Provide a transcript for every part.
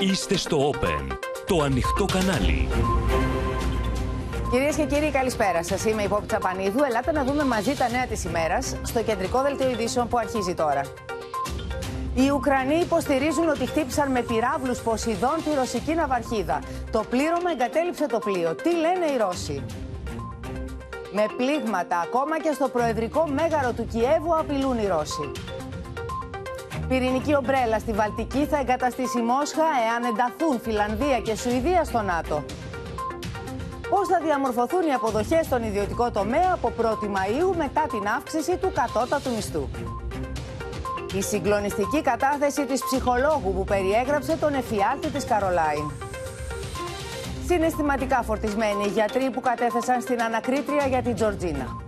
Είστε στο Open, το ανοιχτό κανάλι. Κυρίες και κύριοι, καλησπέρα σας. Είμαι η Πόπη Τσαπανίδου. Ελάτε να δούμε μαζί τα νέα της ημέρας στο κεντρικό δελτίο ειδήσεων που αρχίζει τώρα. Οι Ουκρανοί υποστηρίζουν ότι χτύπησαν με πυράβλους Ποσειδών τη ρωσική ναυαρχίδα. Το πλήρωμα εγκατέλειψε το πλοίο. Τι λένε οι Ρώσοι; Με πλήγματα ακόμα και στο προεδρικό μέγαρο του Κιέβου απειλούν οι Ρώσοι. Πυρηνική ομπρέλα στη Βαλτική θα εγκαταστήσει Μόσχα εάν ενταθούν Φιλανδία και Σουηδία στο ΝΑΤΟ. Πώς θα διαμορφωθούν οι αποδοχές στον ιδιωτικό τομέα από 1η Μαου μετά την αύξηση του κατώτατου μισθού; Η συγκλονιστική κατάθεση της ψυχολόγου που περιέγραψε τον εφιάλτη της Καρολάιν. Συναισθηματικά φορτισμένοι οι γιατροί που κατέθεσαν στην ανακρίτρια για την Τζορτζίνα.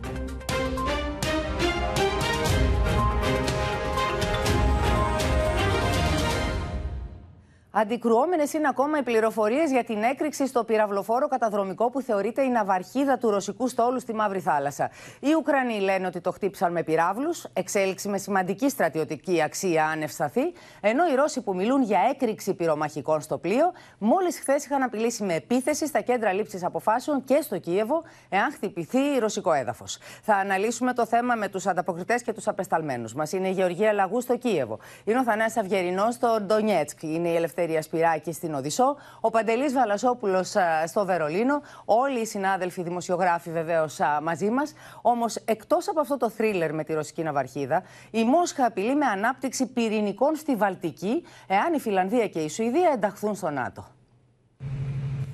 Αντικρουόμενες είναι ακόμα οι πληροφορίες για την έκρηξη στο πυραυλοφόρο καταδρομικό που θεωρείται η ναυαρχίδα του ρωσικού στόλου στη Μαύρη Θάλασσα. Οι Ουκρανοί λένε ότι το χτύπησαν με πυράβλους, εξέλιξη με σημαντική στρατιωτική αξία αν ευσταθεί, ενώ οι Ρώσοι που μιλούν για έκρηξη πυρομαχικών στο πλοίο, μόλις χθες είχαν απειλήσει με επίθεση στα κέντρα λήψης αποφάσεων και στο Κίεβο, εάν χτυπηθεί ρωσικό έδαφος. Θα αναλύσουμε το θέμα με τους ανταποκριτές και τους απεσταλμένους μας. Είναι η Γεωργία Λαγού στο Κίεβο. Είναι ο Θανάσης Αυγερινός στο Ντονιέτσκ. Είναι η Ελευθερία Ελευθερία Σπυράκη στην Οδυσσό, ο Παντελής Βαλασόπουλο στο Βερολίνο, όλοι οι συνάδελφοι δημοσιογράφοι βεβαίως μαζί μας. Όμως, εκτός από αυτό το θρίλερ με τη ρωσική ναυαρχίδα, η Μόσχα απειλεί με ανάπτυξη πυρηνικών στη Βαλτική, εάν η Φιλανδία και η Σουηδία ενταχθούν στο ΝΑΤΟ.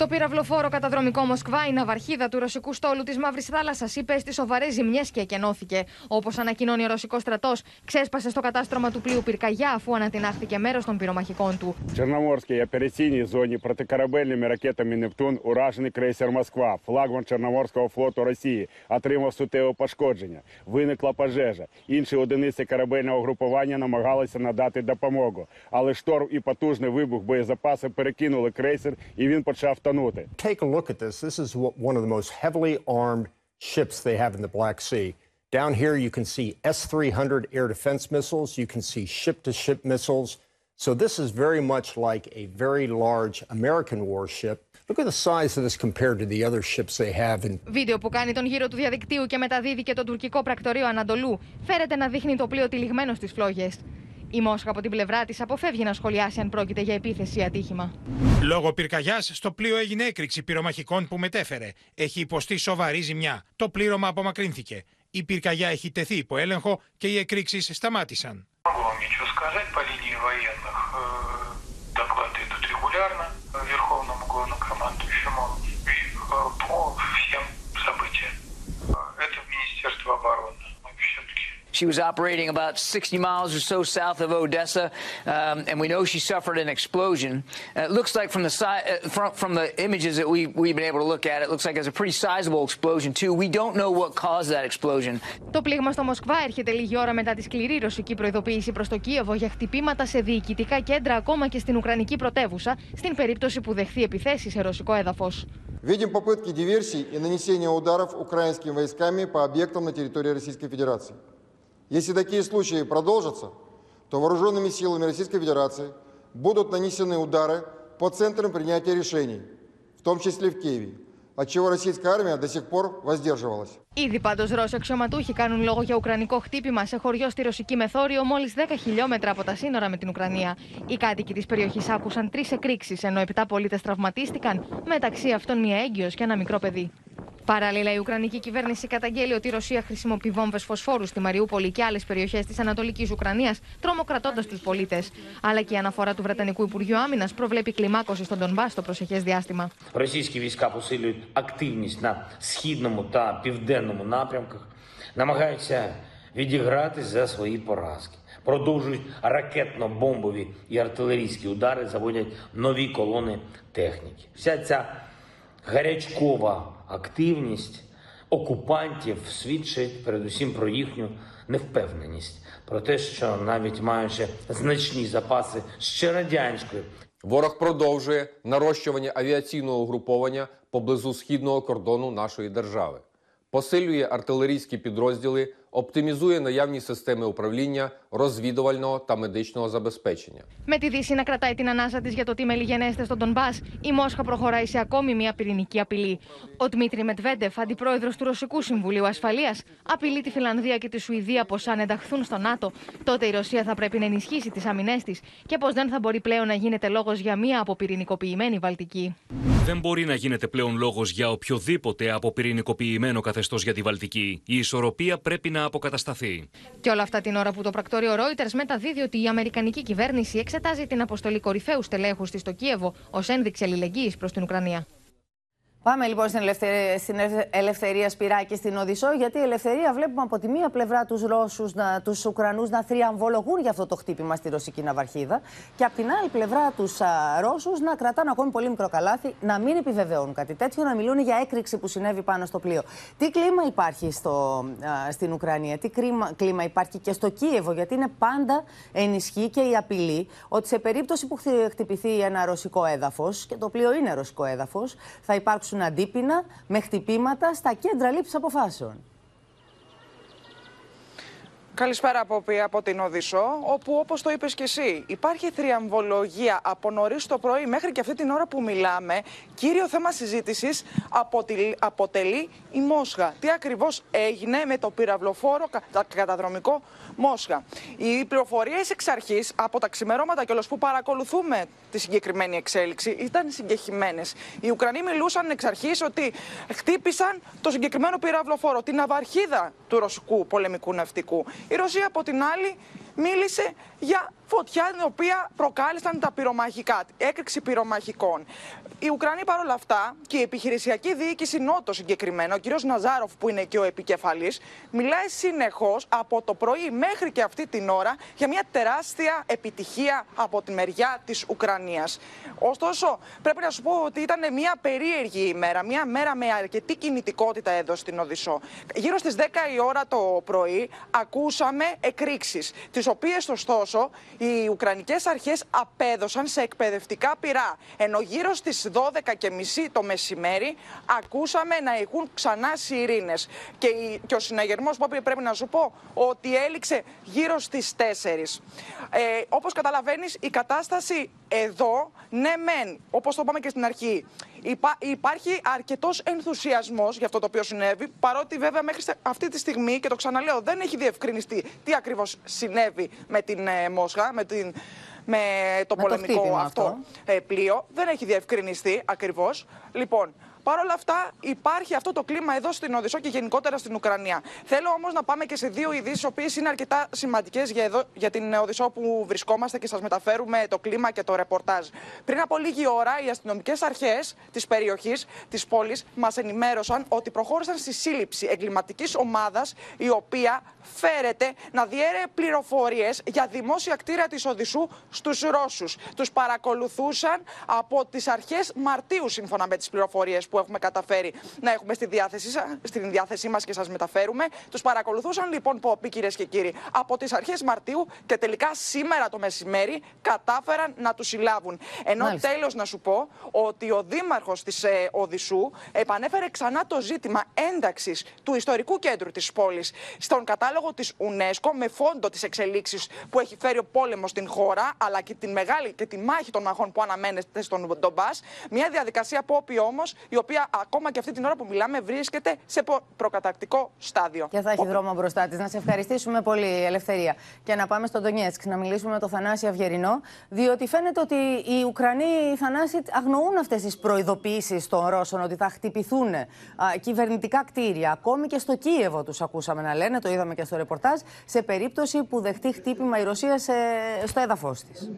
Το πυραυλοφόρο καταδρομικό Μοσκβά, η ναυαρχίδα του ρωσικού στόλου τη Μαύρη Θάλασσα, υπέστη σοβαρέ ζημιέ και εκενώθηκε. Όπω ανακοινώνει ο ρωσικό στρατό, ξέσπασε στο κατάστρωμα του πλοίου Πυρκαγιά αφού ανατινάχθηκε μέρο των πυρομαχικών του. Черноморській операційній зоні протикорабельними ракетами Нептун уражений крейсер Москва, флагман Чорноморського флоту Росії, отримав суттєве пошкодження. Виникла пожежа. Інші одиниці корабельного групування намагалися надати допомогу, але шторм і потужний вибух боєзапаси перекинули крейсер, і він почав Norte. Take a look at this. This is one of the most heavily armed ships they have in the Black Sea. Down here, you can see S 300 air defense missiles. You can see ship to ship missiles. So, this is very much like a very large American warship Look at the size of this compared to the other ships they have. In... Βίντεο που κάνει τον γύρο του διαδικτύου και μεταδίδει και το τουρκικό πρακτορείο Ανατολού φέρεται να δείχνει το πλοίο τυλιγμένο στις φλόγες. Η Μόσχα από την πλευρά τη αποφεύγει να σχολιάσει αν πρόκειται για επίθεση ή ατύχημα. Λόγω πυρκαγιά, στο πλοίο έγινε έκρηξη πυρομαχικών που μετέφερε. Έχει υποστεί σοβαρή ζημιά. Το πλήρωμα απομακρύνθηκε. Η πυρκαγιά έχει τεθεί υπό έλεγχο και οι εκρήξει σταμάτησαν. могу She was operating about 60 miles or so south of Odessa, um, and we know she suffered an explosion. Uh, it looks like from the si- uh, from, from the images that we we've been able to look at, it looks like it's a pretty sizable explosion too. We don't know what caused that explosion. Το πλήγμα στο Μοσκβά έρχεται λίγη ώρα μετά τη σκληρή ρωσική προειδοποίηση προ το Κίεβο για χτυπήματα σε διοικητικά κέντρα ακόμα και στην Ουκρανική πρωτεύουσα, στην περίπτωση που δεχθεί επιθέσει σε ρωσικό έδαφο. Видим попытки диверсий и нанесения ударов украинскими войсками по объектам на территории Российской Федерации. Если такие случаи продолжатся, то вооруженными силами Российской Федерации будут нанесены удары по центрам принятия решений, в том числе в Киеве, от чего российская армия до сих пор воздерживалась. Ήδη πάντω Ρώσοι αξιωματούχοι κάνουν λόγο για ουκρανικό χτύπημα σε χωριό στη ρωσική μεθόριο, μόλι 10 χιλιόμετρα από τα σύνορα με την Ουκρανία. Οι κάτοικοι τη περιοχή άκουσαν τρει εκρήξει, ενώ επτά πολίτε τραυματίστηκαν, μεταξύ αυτών μία έγκυο και ένα μικρό παιδί. Παράλληλα, η Ουκρανική κυβέρνηση καταγγέλει ότι η Ρωσία χρησιμοποιεί βόμβε φωσφόρου στη Μαριούπολη και άλλε περιοχέ τη Ανατολική Ουκρανία, τρομοκρατώντα του πολίτε. Αλλά και η αναφορά του Βρετανικού Υπουργείου Άμυνα προβλέπει κλιμάκωση στον Ντονμπά στο προσεχέ διάστημα. Російські війська посилюють активність на східному та південному напрямках, намагаються відігратись за свої поразки, продовжують ракетно-бомбові і артилерійські удари, заводять нові колони техніки. Вся ця гарячкова активність окупантів свідчить передусім про їхню невпевненість, про те, що навіть маючи значні запаси ще радянської. Ворог продовжує нарощування авіаційного угруповання поблизу східного кордону нашої держави, посилює артилерійські підрозділи оптимізує наявні системи управління, розвідувального та медичного забезпечення. Με τη Δύση να κρατάει την ανάσα τη για το τι μελιγενέστε στον Ντομπά, η Μόσχα προχωράει σε ακόμη μια πυρηνική απειλή. Ο Δημήτρη Μετβέντεφ, αντιπρόεδρο του Ρωσικού Συμβουλίου Ασφαλεία, απειλεί τη Φιλανδία και τη Σουηδία πω αν ενταχθούν στο ΝΑΤΟ, τότε η Ρωσία θα πρέπει να ενισχύσει τι αμυνέ τη και πω δεν θα μπορεί πλέον να γίνεται λόγο για μια αποπυρηνικοποιημένη Βαλτική. Δεν μπορεί να γίνεται πλέον λόγο για οποιοδήποτε αποπυρηνικοποιημένο καθεστώ για τη Βαλτική. Η ισορροπία πρέπει να αποκατασταθεί. Και όλα αυτά την ώρα που το πρακτόριο Reuters μεταδίδει ότι η Αμερικανική κυβέρνηση εξετάζει την αποστολή κορυφαίου στελέχους της στο Κίεβο ως ένδειξη αλληλεγγύης προς την Ουκρανία. Πάμε λοιπόν στην ελευθερία, στην ελευθερία Σπυράκη στην Οδυσσό, γιατί η ελευθερία βλέπουμε από τη μία πλευρά τους Ρώσους, τους Ουκρανούς να θριαμβολογούν για αυτό το χτύπημα στη ρωσική ναυαρχίδα και από την άλλη πλευρά τους Ρώσους να κρατάνε ακόμη πολύ μικρό καλάθι, να μην επιβεβαιώνουν κάτι τέτοιο, να μιλούν για έκρηξη που συνέβη πάνω στο πλοίο. Τι κλίμα υπάρχει στο, α, στην Ουκρανία, τι κλίμα, κλίμα υπάρχει και στο Κίεβο, γιατί είναι πάντα ενισχύει και η απειλή ότι σε περίπτωση που χτυπηθεί ένα ρωσικό έδαφος, και το πλοίο είναι ρωσικό έδαφος, θα υπάρξουν υπάρξουν αντίπεινα με χτυπήματα στα κέντρα λήψης αποφάσεων. Καλησπέρα από, από την Οδυσσό, όπου όπως το είπες και εσύ, υπάρχει θριαμβολογία από νωρίς το πρωί μέχρι και αυτή την ώρα που μιλάμε. Κύριο θέμα συζήτησης αποτελεί, αποτελεί η Μόσχα. Τι ακριβώς έγινε με το πυραυλοφόρο καταδρομικό Μόσχα. Οι πληροφορίες εξ αρχής από τα ξημερώματα και που παρακολουθούμε τη συγκεκριμένη εξέλιξη ήταν συγκεχημένες. Οι Ουκρανοί μιλούσαν εξ αρχής ότι χτύπησαν το συγκεκριμένο πυραυλοφόρο, την αβαρχίδα του ρωσικού πολεμικού ναυτικού. Η Ρωσία από την άλλη μίλησε για φωτιά την οποία προκάλεσαν τα πυρομαχικά, έκρηξη πυρομαχικών. Οι Ουκρανοί παρόλα αυτά και η επιχειρησιακή διοίκηση Νότο συγκεκριμένα, ο κ. Ναζάροφ που είναι και ο επικεφαλής, μιλάει συνεχώς από το πρωί μέχρι και αυτή την ώρα για μια τεράστια επιτυχία από τη μεριά της Ουκρανίας. Ωστόσο, πρέπει να σου πω ότι ήταν μια περίεργη ημέρα, μια μέρα με αρκετή κινητικότητα εδώ στην Οδυσσό. Γύρω στις 10 η ώρα το πρωί ακούσαμε εκρήξεις, τις οποίες ωστόσο οι Ουκρανικές αρχές απέδωσαν σε εκπαιδευτικά πυρά. Ενώ γύρω στις 12.30 το μεσημέρι ακούσαμε να έχουν ξανά σιρήνες. Και, και ο συναγερμός που πρέπει να σου πω ότι έληξε γύρω στις 4. Ε, Όπως καταλαβαίνεις, η κατάσταση εδώ, ναι, μεν, όπως το είπαμε και στην αρχή, υπά, υπάρχει αρκετός ενθουσιασμός για αυτό το οποίο συνέβη. Παρότι βέβαια μέχρι αυτή τη στιγμή, και το ξαναλέω, δεν έχει διευκρινιστεί τι ακριβώς συνέβη με την ε, Μόσχα, με, την, με το με πολεμικό το αυτό, αυτό ε, πλοίο. Δεν έχει διευκρινιστεί ακριβώς. Λοιπόν, Παρ' όλα αυτά, υπάρχει αυτό το κλίμα εδώ στην Οδυσσό και γενικότερα στην Ουκρανία. Θέλω όμως να πάμε και σε δύο ειδήσεις, οι οποίες είναι αρκετά σημαντικές για, για την Οδυσσό που βρισκόμαστε και σας μεταφέρουμε το κλίμα και το ρεπορτάζ. Πριν από λίγη ώρα, οι αστυνομικές αρχές της περιοχής, της πόλης, μας ενημέρωσαν ότι προχώρησαν στη σύλληψη εγκληματικής ομάδας, η οποία φέρεται να διέρε πληροφορίες για δημόσια κτίρια της Οδυσσού στους Ρώσους. Τους παρακολουθούσαν από τις αρχές Μαρτίου, σύμφωνα με τις πληροφορίες που έχουμε καταφέρει να έχουμε στη διάθεση, στην διάθεσή μας και σας μεταφέρουμε. Τους παρακολουθούσαν λοιπόν Πόποι, κυρίες και κύριοι, από τις αρχές Μαρτίου και τελικά σήμερα το μεσημέρι κατάφεραν να τους συλλάβουν. Ενώ τέλος να σου πω ότι ο δήμαρχος της ε, Οδυσσού επανέφερε ξανά το ζήτημα ένταξης του ιστορικού κέντρου της πόλης στον κατάλογο της UNESCO με φόντο τις εξελίξεις που έχει φέρει ο πόλεμος στην χώρα, αλλά και την μεγάλη και τη μάχη των μαχών που αναμένεται στον Ντομπάς. Μια διαδικασία Πόπη όμως η οποία ακόμα και αυτή την ώρα που μιλάμε βρίσκεται σε προκατακτικό στάδιο. Και θα έχει δρόμο μπροστά της. Να σε ευχαριστήσουμε πολύ, Ελευθερία. Και να πάμε στον Ντονιέτσκ, να μιλήσουμε με τον Θανάση Αυγερινό, διότι φαίνεται ότι οι Ουκρανοί Θανάση αγνοούν αυτές τις προειδοποιήσει των Ρώσων ότι θα χτυπηθούν α, κυβερνητικά κτίρια. Ακόμη και στο Κίεβο τους ακούσαμε να λένε, το είδαμε και στο ρεπορτάζ, σε περίπτωση που δεχτεί χτύπημα η Ρωσία σε, στο έδαφος της.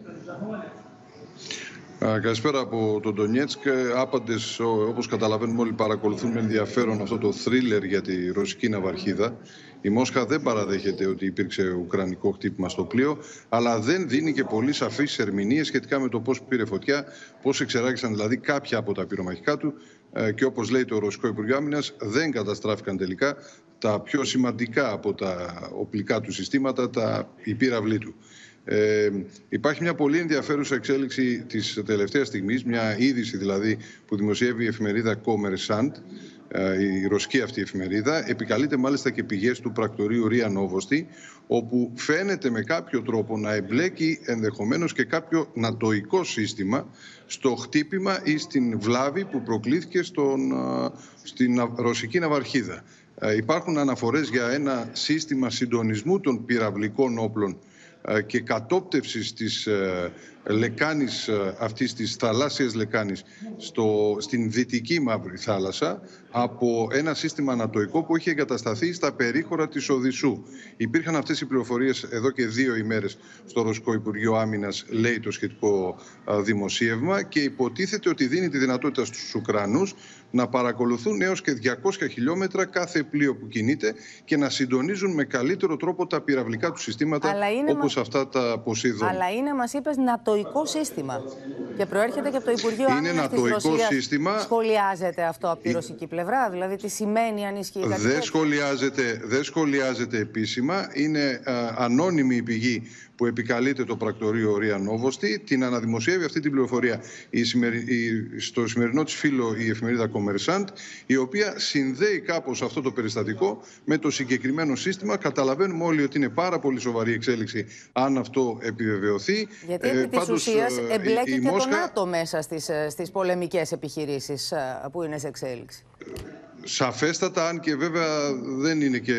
Καλησπέρα από τον Ντονιέτσκ. Άπαντες, όπως καταλαβαίνουμε, όλοι παρακολουθούν με ενδιαφέρον αυτό το θρίλερ για τη ρωσική ναυαρχίδα. Η Μόσχα δεν παραδέχεται ότι υπήρξε ουκρανικό χτύπημα στο πλοίο, αλλά δεν δίνει και πολύ σαφείς ερμηνείες σχετικά με το πώς πήρε φωτιά, πώς εξεράγησαν δηλαδή κάποια από τα πυρομαχικά του ε, και όπως λέει το Ρωσικό Υπουργείο Άμυνας, δεν καταστράφηκαν τελικά τα πιο σημαντικά από τα οπλικά του συστήματα, τα υπήραυλή του. Ε, υπάρχει μια πολύ ενδιαφέρουσα εξέλιξη της τελευταίας στιγμής, μια είδηση δηλαδή που δημοσιεύει η εφημερίδα Commerçant, ε, η ρωσική αυτή εφημερίδα, επικαλείται μάλιστα και πηγές του πρακτορείου Ρία Νόβοστη, όπου φαίνεται με κάποιο τρόπο να εμπλέκει ενδεχομένως και κάποιο νατοϊκό σύστημα στο χτύπημα ή στην βλάβη που προκλήθηκε στον, ε, στην ναυ- ρωσική ναυαρχίδα. Ε, Υπάρχουν αναφορές για ένα σύστημα συντονισμού των πυραυλικών όπλων ε, και κατόπτευσης της ε, λεκάνης, ε, αυτής της θαλάσσιας λεκάνης στο, στην δυτική Μαύρη Θάλασσα από ένα σύστημα ανατοϊκό που είχε εγκατασταθεί στα περίχωρα της Οδυσσού. Υπήρχαν αυτές οι πληροφορίες εδώ και δύο ημέρες στο Ρωσικό Υπουργείο Άμυνας, λέει το σχετικό ε, δημοσίευμα και υποτίθεται ότι δίνει τη δυνατότητα στους Ουκρανούς να παρακολουθούν έως και 200 χιλιόμετρα κάθε πλοίο που κινείται και να συντονίζουν με καλύτερο τρόπο τα πυραυλικά του συστήματα Αλλά είναι όπως αυτά τα Ποσειδών. Αλλά είναι, μας είπες, νατοϊκό σύστημα. Και προέρχεται και από το Υπουργείο Είναι Άμυνας της νατοϊκό Ρωσίας. σύστημα. Σχολιάζεται αυτό από τη ρωσική πλευρά, δηλαδή τι σημαίνει αν ισχύει κάτι Δεν τέτοιο. σχολιάζεται, δεν σχολιάζεται επίσημα. Είναι α, ανώνυμη η πηγή που επικαλείται το πρακτορείο Ρία Νόβοστη. Την αναδημοσιεύει αυτή την πληροφορία η σημερι- η- στο σημερινό της φίλο η εφημερίδα Commerçant, η οποία συνδέει κάπως αυτό το περιστατικό με το συγκεκριμένο σύστημα. Καταλαβαίνουμε όλοι ότι είναι πάρα πολύ σοβαρή εξέλιξη αν αυτό επιβεβαιωθεί. Γιατί Ε, επί της πάντως, ουσίας ε, η- εμπλέκει η και το Μόσχα- ΝΑΤΟ μέσα στις, ε, στις πολεμικές επιχειρήσεις ε, που είναι σε εξέλιξη. Σαφέστατα, αν και βέβαια δεν είναι και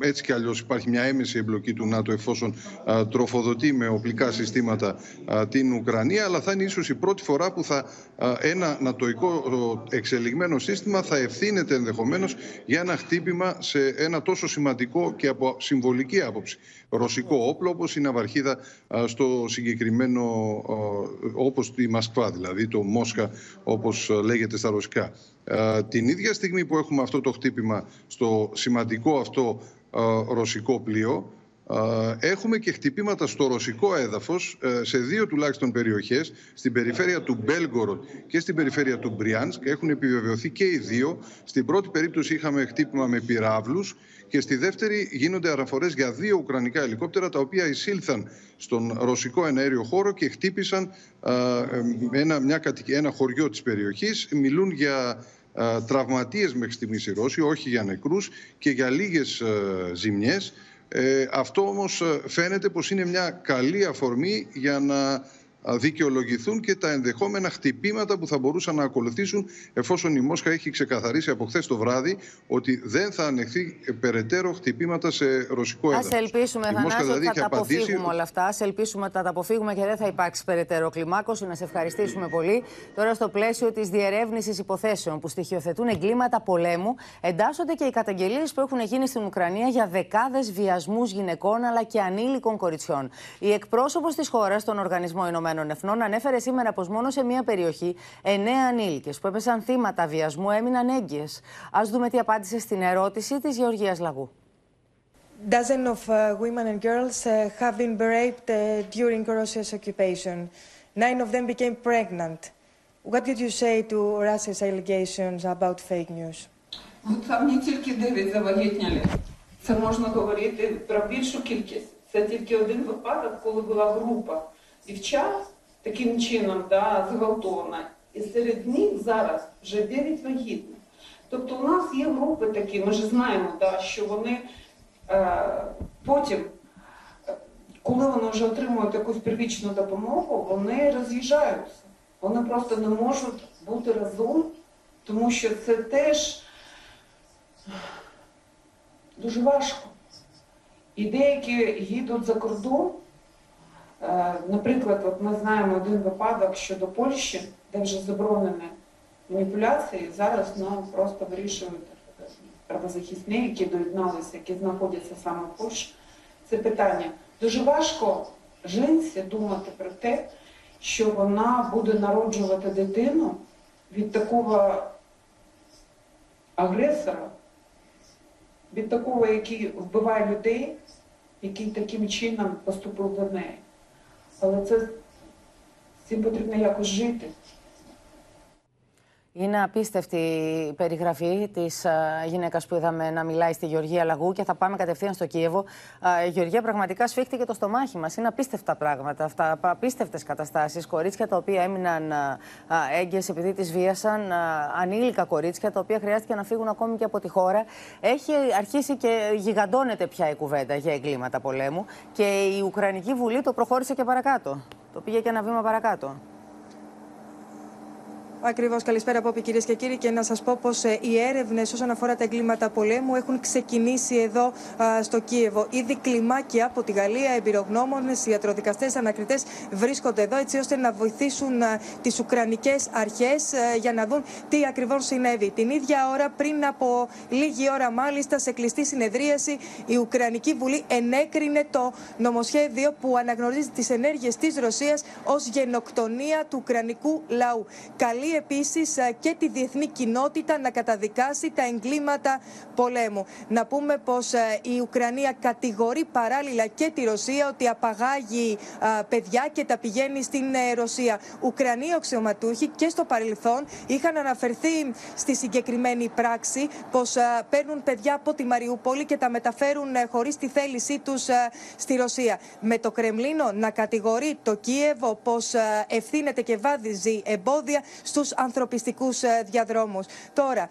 ε, έτσι κι αλλιώς υπάρχει μια έμεση εμπλοκή του ΝΑΤΟ εφόσον ε, τροφοδοτεί με οπλικά συστήματα ε, την Ουκρανία, αλλά θα είναι ίσως η πρώτη φορά που θα, ε, ένα νατοϊκό ε, εξελιγμένο σύστημα θα ευθύνεται ενδεχομένως για ένα χτύπημα σε ένα τόσο σημαντικό και από συμβολική άποψη ρωσικό όπλο όπως η ναυαρχίδα ε, στο συγκεκριμένο ε, όπως τη Μασκβά δηλαδή το Μόσχα όπως ε, λέγεται στα ρωσικά. Ε, την ίδια στιγμή που έχουμε αυτό το χτύπημα στο σημαντικό αυτό ε, ρωσικό πλοίο ε, έχουμε και χτυπήματα στο ρωσικό έδαφος ε, σε δύο τουλάχιστον περιοχές στην περιφέρεια του Μπέλγκοροντ και στην περιφέρεια του Μπριάνσκ έχουν επιβεβαιωθεί και οι δύο στην πρώτη περίπτωση είχαμε χτύπημα με πυράβλους και στη δεύτερη γίνονται αναφορές για δύο ουκρανικά ελικόπτερα τα οποία εισήλθαν στον ρωσικό εναέριο χώρο και χτύπησαν ε, ε, ένα, μια, κατοικ- ένα χωριό της περιοχής. Μιλούν για ε, τραυματίες μέχρι στιγμής οι Ρώσοι, όχι για νεκρούς και για λίγες ε, ζημιές. Ε, αυτό όμως ε, φαίνεται πως είναι μια καλή αφορμή για να α, δικαιολογηθούν και τα ενδεχόμενα χτυπήματα που θα μπορούσαν να ακολουθήσουν εφόσον η Μόσχα έχει ξεκαθαρίσει από χθες το βράδυ ότι δεν θα ανεχθεί ε, περαιτέρω χτυπήματα σε ρωσικό Α έδαφος. ελπίσουμε, Η Μόσχα Θανάση, ότι δηλαδή θα έχει τα απαντήσει αποφύγουμε όλα αυτά. Α ελπίσουμε ότι θα τα αποφύγουμε και δεν θα υπάρξει περαιτέρω κλιμάκωση. Να σε ευχαριστήσουμε πολύ. Τώρα, στο πλαίσιο της διερεύνησης υποθέσεων που στοιχειοθετούν εγκλήματα πολέμου, εντάσσονται και οι καταγγελίες που έχουν γίνει στην Ουκρανία για δεκάδες βιασμούς γυναικών αλλά και ανήλικων κοριτσιών. Η εκπρόσωπος της χώρας στον Οργανισμό Ηνωμένων Εθνών ανέφερε σήμερα πω μόνο σε μία περιοχή εννέα ανήλικε που έπεσαν θύματα βιασμού έμειναν έγκυε. Α δούμε τι απάντησε στην ερώτηση τη Γεωργία Λαγού. Dozens of uh, women and girls uh, have been raped uh, during Russia's occupation. Nine of them became pregnant. What did you say to Russia's allegations about fake news? Ну, Там не тільки 9 завагітняли. Це можна говорити про більшу кількість. Це тільки один випадок, коли була група дівчат таким чином да, зґвалтована. І серед них зараз вже 9 вагітних. Тобто у нас є групи такі, ми ж знаємо, да, що вони е, потім, коли вони вже отримують якусь первічну допомогу, вони роз'їжджаються. Вони просто не можуть бути разом, тому що це теж дуже важко. І деякі їдуть за кордон. Е, Наприклад, от ми знаємо один випадок щодо Польщі, де вже заборонені маніпуляції. Зараз нам просто вирішують правозахисні, які доєдналися, які знаходяться саме в Польщі. Це питання. Дуже важко жінці думати про те, що вона буде народжувати дитину від такого агресора, від такого, який вбиває людей, який таким чином поступив до неї. Але це з цим потрібно якось жити. Είναι απίστευτη η περιγραφή της γυναίκας που είδαμε να μιλάει στη Γεωργία Λαγού και θα πάμε κατευθείαν στο Κίεβο. Η Γεωργία πραγματικά σφίχτηκε το στομάχι μας. Είναι απίστευτα πράγματα αυτά. Απίστευτες καταστάσεις. Κορίτσια τα οποία έμειναν έγκυες επειδή τις βίασαν. Ανήλικα κορίτσια τα οποία χρειάστηκε να φύγουν ακόμη και από τη χώρα. Έχει αρχίσει και γιγαντώνεται πια η κουβέντα για εγκλήματα πολέμου. Και η Ουκρανική Βουλή το προχώρησε και παρακάτω. Το πήγε και ένα βήμα παρακάτω. Ακριβώς. Καλησπέρα από κυρίες και κύριοι. Και να σας πω πως ε, οι έρευνες όσον αφορά τα εγκλήματα πολέμου έχουν ξεκινήσει εδώ στο Κίεβο. Ήδη κλιμάκια από τη Γαλλία, εμπειρογνώμονες, ιατροδικαστές, ανακριτές βρίσκονται εδώ έτσι ώστε να βοηθήσουν τις Ουκρανικές αρχές για να δουν τι ακριβώς συνέβη. Την ίδια ώρα, πριν από λίγη ώρα μάλιστα, σε κλειστή συνεδρίαση, η Ουκρανική Βουλή ενέκρινε το νομοσχέδιο που αναγνωρίζει τις ενέργειες της Ρωσίας ως γενοκτονία του Ουκρανικού λαού. Καλή επίσης ε, και τη διεθνή κοινότητα να καταδικάσει τα εγκλήματα πολέμου. Να πούμε πως ε, η Ουκρανία κατηγορεί παράλληλα και τη Ρωσία ότι απαγάγει ε, παιδιά και τα πηγαίνει στην Ρωσία. Ουκρανοί αξιωματούχοι και στο παρελθόν είχαν αναφερθεί στη συγκεκριμένη πράξη πως παίρνουν παιδιά από τη Μαριούπολη και τα μεταφέρουν χωρίς τη θέλησή τους στη Ρωσία. Με το Κρεμλίνο να κατηγορεί το Κίεβο πως ευθύνεται και βάδιζει εμπόδια στους ανθρωπιστικούς ε, διαδρόμους. Τώρα,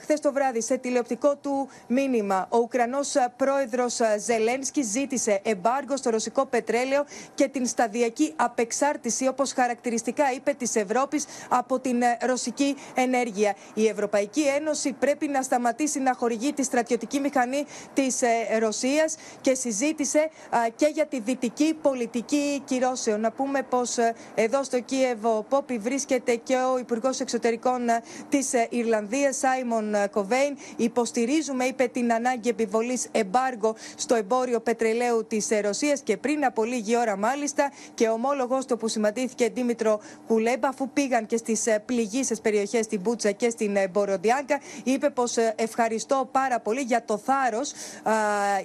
χθες το βράδυ, σε τηλεοπτικό του μήνυμα, ο Ουκρανός ε, πρόεδρος ε, Ζελένσκι ζήτησε εμπάργκο στο ρωσικό πετρέλαιο και την σταδιακή απεξάρτηση, όπως χαρακτηριστικά είπε, της Ευρώπης από την ρωσική ενέργεια. Η Ευρωπαϊκή Ένωση πρέπει να σταματήσει να χορηγεί τη στρατιωτική μηχανή της Ρωσίας και συζήτησε και για τη δυτική πολιτική κυρώσεων. Να πούμε πως εδώ στο Κίεβο Πόπι βρίσκεται και ο Υπουργός Εξωτερικών ε, της ε, Ιρλανδίας, Σάιμον ε, Κοβέιν. Υποστηρίζουμε, είπε, την ανάγκη επιβολής εμπάργο στο εμπόριο πετρελαίου της Ρωσίας και πριν από λίγη ώρα, μάλιστα, και ομόλογος του που σημαντήθηκε Δήμητρο Κουλέμπα, αφού πήγαν και στις πληγήσεις περιοχές στην Μπούτσα και στην Μποροντιάγκα, είπε πως ευχαριστώ πάρα πολύ για το θάρρος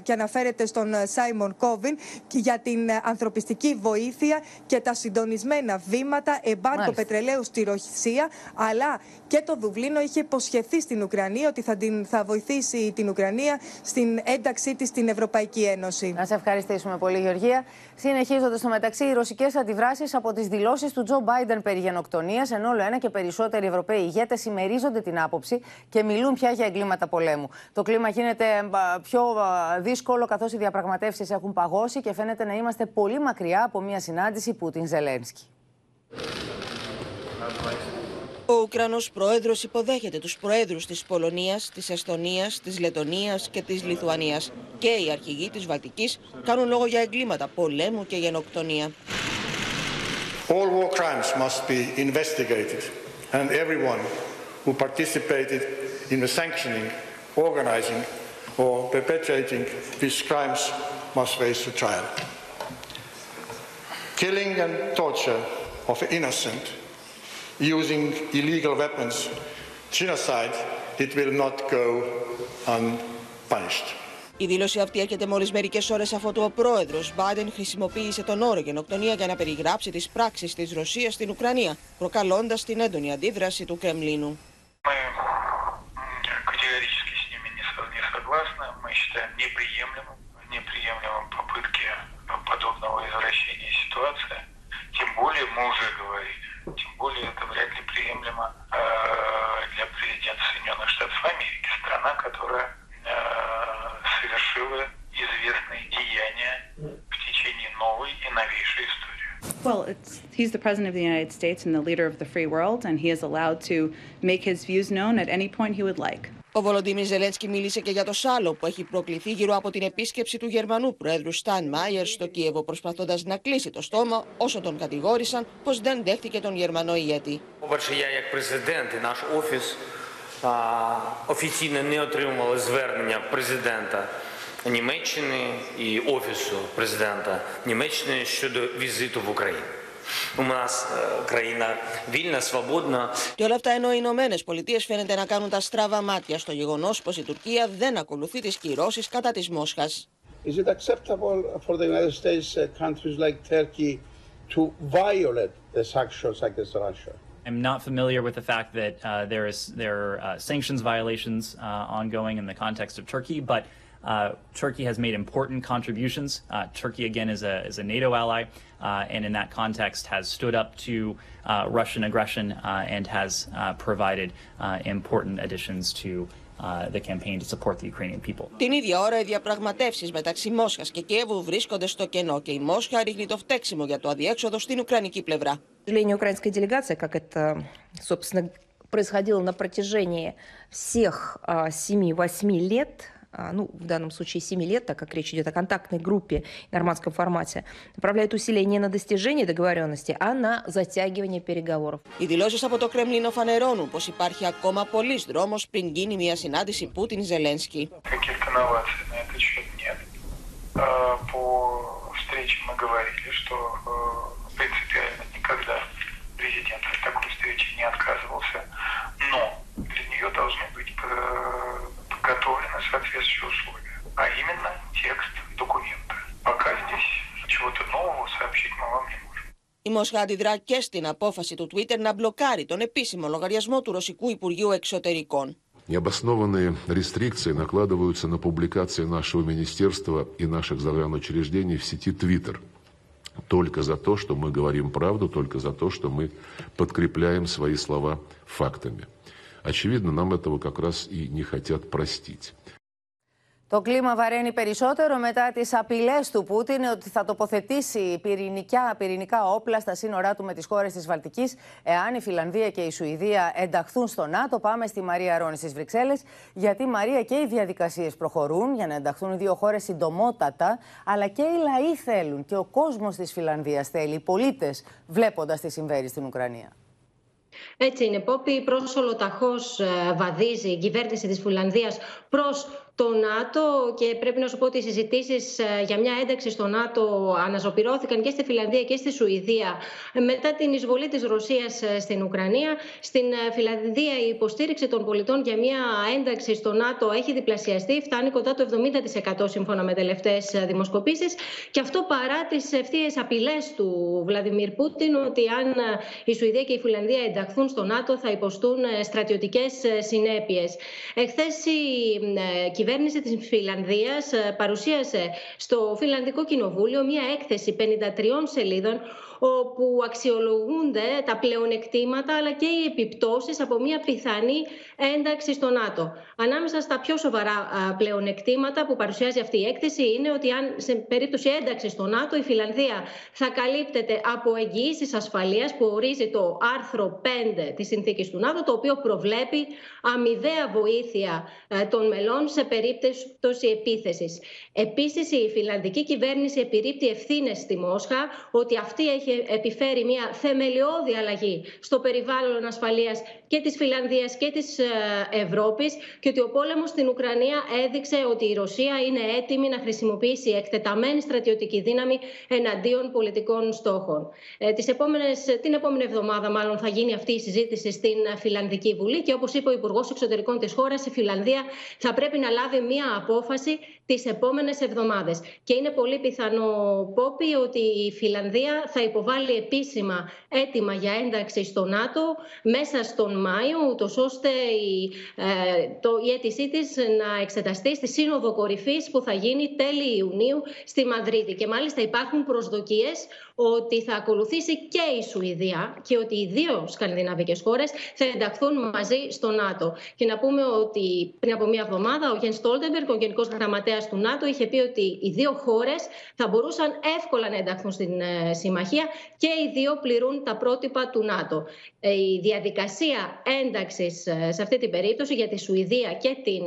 και αναφέρεται στον Σάιμον Κόβιν για την ανθρωπιστική βοήθεια και τα συντονισμένα βήματα εμπάρκο πετρελαίου στη Ρωσία αλλά και το Δουβλίνο είχε υποσχεθεί στην Ουκρανία ότι θα, την, θα βοηθήσει την Ουκρανία στην ένταξή της στην Ευρωπαϊκή Ένωση. Να σε ευχαριστήσουμε πολύ, Γεωργία. Συνεχίζονται στο μεταξύ οι ρωσικές αντιδράσεις από τις δηλώσεις του Τζο Μπάιντεν περί γενοκτονίας, ενώ όλο ένα και περισσότεροι Ευρωπαίοι ηγέτες συμμερίζονται την άποψη και μιλούν πια για εγκλήματα πολέμου. Το κλίμα γίνεται πιο δύσκολο καθώς οι διαπραγματεύσεις έχουν παγώσει και φαίνεται να είμαστε πολύ μακριά από μια συνάντηση Πούτιν-Ζελένσκι. Ο Ουκρανός Πρόεδρος υποδέχεται τους Προέδρους της Πολωνίας, της Εστονίας, της Λετωνίας και της Λιθουανίας και οι αρχηγοί της Βαλτικής κάνουν λόγο για εγκλήματα πολέμου και γενοκτονία. All war crimes must be investigated and everyone who participated in the sanctioning, organizing or perpetrating these crimes must face to trial. Killing and torture of innocent using illegal weapons, genocide, it will not go unpunished. Η δήλωση αυτή έρχεται μόλι μερικέ ώρε αφού το ο πρόεδρο Μπάιντεν χρησιμοποίησε τον όρο γενοκτονία για να περιγράψει τι πράξει τη Ρωσία στην Ουκρανία, προκαλώντα την έντονη αντίδραση του Κρεμλίνου. подобного извращения ситуации. Тем более мы уже говорили, Тем более это вряд ли приемлемо э, для президента Соединенных Штатов Америки, страна, которая э, совершила известные деяния в течение новой и новейшей истории. Well, it's, he's the president of the United States and the leader of the free world, and he is allowed to make his views known at any point he would like. Ο Βολοντίμι Ζελένσκι μίλησε και για το σάλο που έχει προκληθεί γύρω από την επίσκεψη του Γερμανού Προέδρου Σταν Μάιερ στο Κίεβο, προσπαθώντα να κλείσει το στόμα όσο τον κατηγόρησαν πω δεν δέχτηκε τον Γερμανό ηγέτη. По-перше, я як президент і наш офіс а, офіційно не отримували звернення президента Німеччини і офісу президента Німеччини щодо візиту в Україну. У нас країна вільна, свободна. Και όλα αυτά ενώ οι Ηνωμένε Πολιτείε φαίνεται να κάνουν τα στράβα μάτια στο γεγονό πω η Τουρκία δεν ακολουθεί τι κυρώσει κατά τη Μόσχα. Is it acceptable for the United States uh, countries like Turkey to violate the sanctions against Russia? I'm not familiar with the fact that uh, there is there are uh, sanctions violations uh, ongoing in the context of Turkey, but uh, Turkey has made important contributions. Uh, Turkey, again, is a is a NATO ally, uh, and in that context, has stood up to uh, Russian aggression uh, and has uh, provided uh, important additions to uh, the campaign to support the Ukrainian people. Την ίδια ώρα, οι διαπραγματεύσει μεταξύ Μόσχα και Κιέβου βρίσκονται στο κενό και η Μόσχα ρίχνει το φταίξιμο για το αδιέξοδο στην Ουκρανική πλευρά. сожалению, украинская делегация, как это, собственно, происходило на протяжении всех а, 7-8 лет, а, ну, в данном случае 7 лет, так как речь идет о контактной группе в нормандском формате, направляет усилия не на достижение договоренности, а на затягивание переговоров. Οι δηλώσει από το Κρεμλίνο φανερώνουν πω υπάρχει ακόμα πολλή δρόμο πριν γίνει μια συνάντηση Πούτιν-Ζελένσκι. Каких-то новаций на этот счет нет. А, По встрече мы говорили, что э, принципиально никогда президент от такой встречи не отказывался, но для нее должны быть э, подготовлены соответствующие условия, а именно текст документа. Пока здесь чего-то нового сообщить мы вам не можем. Η Μόσχα αντιδρά και στην απόφαση του Twitter να μπλοκάρει τον επίσημο λογαριασμό του Ρωσικού Υπουργείου Εξωτερικών. Необоснованные рестрикции накладываются на публикации нашего министерства и наших загранучреждений в сети Twitter. Только за то, что мы говорим правду, только за то, что мы подкрепляем свои слова фактами. Очевидно, нам этого как раз и не хотят простить. Το κλίμα βαραίνει περισσότερο μετά τι απειλέ του Πούτιν ότι θα τοποθετήσει πυρηνικά, πυρηνικά όπλα στα σύνορά του με τι χώρε τη Βαλτική εάν η Φιλανδία και η Σουηδία ενταχθούν στο ΝΑΤΟ. Πάμε στη Μαρία Ρόνη στι Βρυξέλλε, γιατί Μαρία και οι διαδικασίε προχωρούν για να ενταχθούν οι δύο χώρε συντομότατα, αλλά και οι λαοί θέλουν και ο κόσμο τη Φιλανδία θέλει, οι πολίτε, βλέποντα τι συμβαίνει στην Ουκρανία. Έτσι είναι, Πόπη. Προς ολοταχώς ε, βαδίζει η κυβέρνηση της Φιλανδίας προς το ΝΑΤΟ και πρέπει να σου πω ότι οι συζητήσεις ε, για μια ένταξη στο ΝΑΤΟ αναζωπηρώθηκαν και στη Φιλανδία και στη Σουηδία ε, μετά την εισβολή της Ρωσίας στην Ουκρανία. Στην Φιλανδία η υποστήριξη των πολιτών για μια ένταξη στο ΝΑΤΟ έχει διπλασιαστεί, φτάνει κοντά το 70% σύμφωνα με τελευταίες δημοσκοπήσεις και αυτό παρά τις ευθείες απειλές του Βλαδιμίρ Πούτιν ότι αν η Σουηδία και η Φιλανδία ενταχθούν στο ΝΑΤΟ θα υποστούν στρατιωτικές συνέπειες. Εχθές η κυβέρνηση της Φιλανδίας παρουσίασε στο Φιλανδικό Κοινοβούλιο μια έκθεση 53 σελίδων όπου αξιολογούνται τα πλεονεκτήματα αλλά και οι επιπτώσεις από μια πιθανή ένταξη στο ΝΑΤΟ. Ανάμεσα στα πιο σοβαρά πλεονεκτήματα που παρουσιάζει αυτή η έκθεση είναι ότι αν σε περίπτωση ένταξης στο ΝΑΤΟ η Φιλανδία θα καλύπτεται από εγγυήσεις ασφαλείας που ορίζει το άρθρο 5 της συνθήκης του ΝΑΤΟ το οποίο προβλέπει αμοιβαία βοήθεια των μελών σε περίπτωση επίθεσης. Επίσης η φιλανδική κυβέρνηση επιρρύπτει ευθύνες στη Μόσχα ότι αυτή έχει επιφέρει μια θεμελιώδη αλλαγή στο περιβάλλον ασφαλείας και της Φιλανδίας και της Ευρώπης και ότι ο πόλεμος στην Ουκρανία έδειξε ότι η Ρωσία είναι έτοιμη να χρησιμοποιήσει εκτεταμένη στρατιωτική δύναμη εναντίον πολιτικών στόχων. Ε, τις επόμενες, την επόμενη εβδομάδα μάλλον θα γίνει αυτή η συζήτηση στην Φιλανδική Βουλή και όπως είπε ο Υπουργός Εξωτερικών της χώρας, η Φιλανδία θα πρέπει να λάβει μια απόφαση τις επόμενες εβδομάδες. Και είναι πολύ πιθανό, Πόπι, ότι η Φιλανδία θα υποβάλει επίσημα έτοιμα για ένταξη στο ΝΑΤΟ μέσα στον Μάιο, ούτως ώστε η, ε, το, η αίτησή της να εξεταστεί στη Σύνοδο Κορυφής που θα γίνει τέλη Ιουνίου στη Μαδρίτη. Και μάλιστα υπάρχουν προσδοκίες ότι θα ακολουθήσει και η Σουηδία και ότι οι δύο σκανδιναβικές χώρες θα ενταχθούν μαζί στο ΝΑΤΟ. Και να πούμε ότι πριν από μία εβδομάδα ο Γιάνν Στόλτεμπεργκ, ο Γενικός Γραμματέας του ΝΑΤΟ, είχε πει ότι οι δύο χώρες θα μπορούσαν εύκολα να ενταχθούν στην ε, συμμαχία και οι δύο πληρούν τα πρότυπα του ΝΑΤΟ. Ε, η διαδικασία ένταξης ε, σε αυτή την περίπτωση για τη Σουηδία και την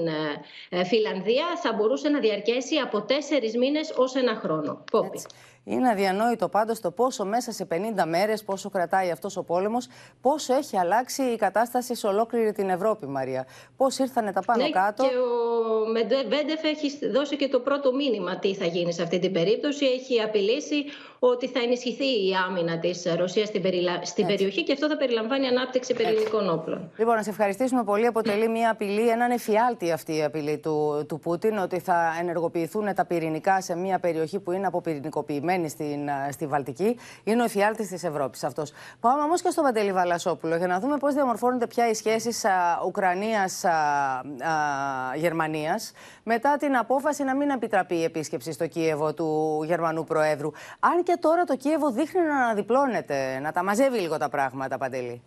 Φιλανδία θα μπορούσε να διαρκέσει από τέσσερις μήνες ως ένα χρόνο. Πόπι. Είναι αδιανόητο πάντως το πόσο μέσα σε 50 μέρες, πόσο κρατάει αυτός ο πόλεμος, πόσο έχει αλλάξει η κατάσταση σε ολόκληρη την Ευρώπη, Μαρία. Πώς ήρθανε τα πάνω ναι, κάτω. Και ο Μεντεβέντεφ έχει δώσει και το πρώτο μήνυμα τι θα γίνει σε αυτή την περίπτωση. Έχει απειλήσει ότι θα ενισχυθεί η άμυνα της Ρωσίας στην, περιλα... στην περιοχή και αυτό θα περιλαμβάνει ανάπτυξη πυρηνικών όπλων. Λοιπόν, να σε ευχαριστήσουμε πολύ. Αποτελεί μια απειλή, έναν εφιάλτη αυτή η απειλή του, του Πούτιν, ότι θα ενεργοποιηθούν τα πυρηνικά σε μια περιοχή που είναι αποπυρηνικοποιημένη στην, στη Βαλτική. Είναι ο εφιάλτης της Ευρώπης αυτός. Πάμε όμως και στο Παντελή Βαλασόπουλο για να δούμε πώς διαμορφώνονται πια οι σχέσεις Ουκρανία-Γερμανία μετά την απόφαση να μην επιτραπεί η επίσκεψη στο Κίεβο του Γερμανού Προέδρου. Αν και τώρα το Κίεβο δείχνει να αναδιπλώνεται, να τα μαζεύει λίγο τα πράγματα, Παντελή.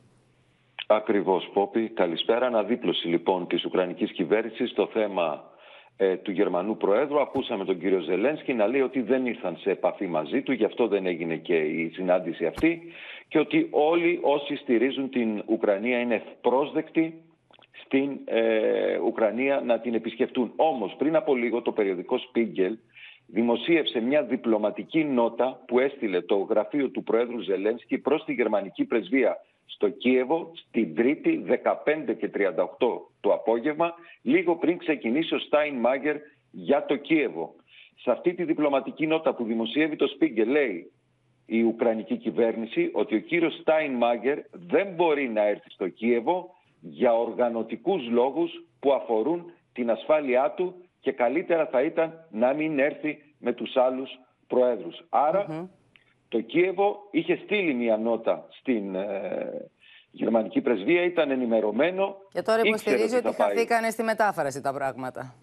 Ακριβώς, Πόπη. Καλησπέρα. Αναδίπλωση λοιπόν της Ουκρανικής κυβέρνησης στο θέμα ε, του Γερμανού Προέδρου. Ακούσαμε τον κύριο Ζελένσκι να λέει ότι δεν ήρθαν σε επαφή μαζί του, γι' αυτό δεν έγινε και η συνάντηση αυτή και ότι όλοι όσοι στηρίζουν την Ουκρανία είναι πρόσδεκτοι στην ε, Ουκρανία να την επισκεφτούν. Όμως πριν από λίγο το περιοδικό Spiegel δημοσίευσε μια διπλωματική νότα που έστειλε το γραφείο του Προέδρου Ζελένσκι προς τη γερμανική πρεσβεία στο Κίεβο στην Τρίτη 15 και 38 το απόγευμα, λίγο πριν ξεκινήσει ο Στάιν Μάγκερ για το Κίεβο. Σε αυτή τη διπλωματική νότα που δημοσιεύει το Spiegel λέει η Ουκρανική κυβέρνηση ότι ο κύριος Στάιν Μάγκερ δεν μπορεί να έρθει στο Κίεβο για οργανωτικούς λόγους που αφορούν την ασφάλειά του και καλύτερα θα ήταν να μην έρθει με τους άλλους προέδρους. το Κίεβο είχε στείλει μια νότα στην ε, γερμανική πρεσβεία, ήταν ενημερωμένο. Και τώρα υποστηρίζει ότι, ότι χαθήκανε στη μετάφραση τα πράγματα.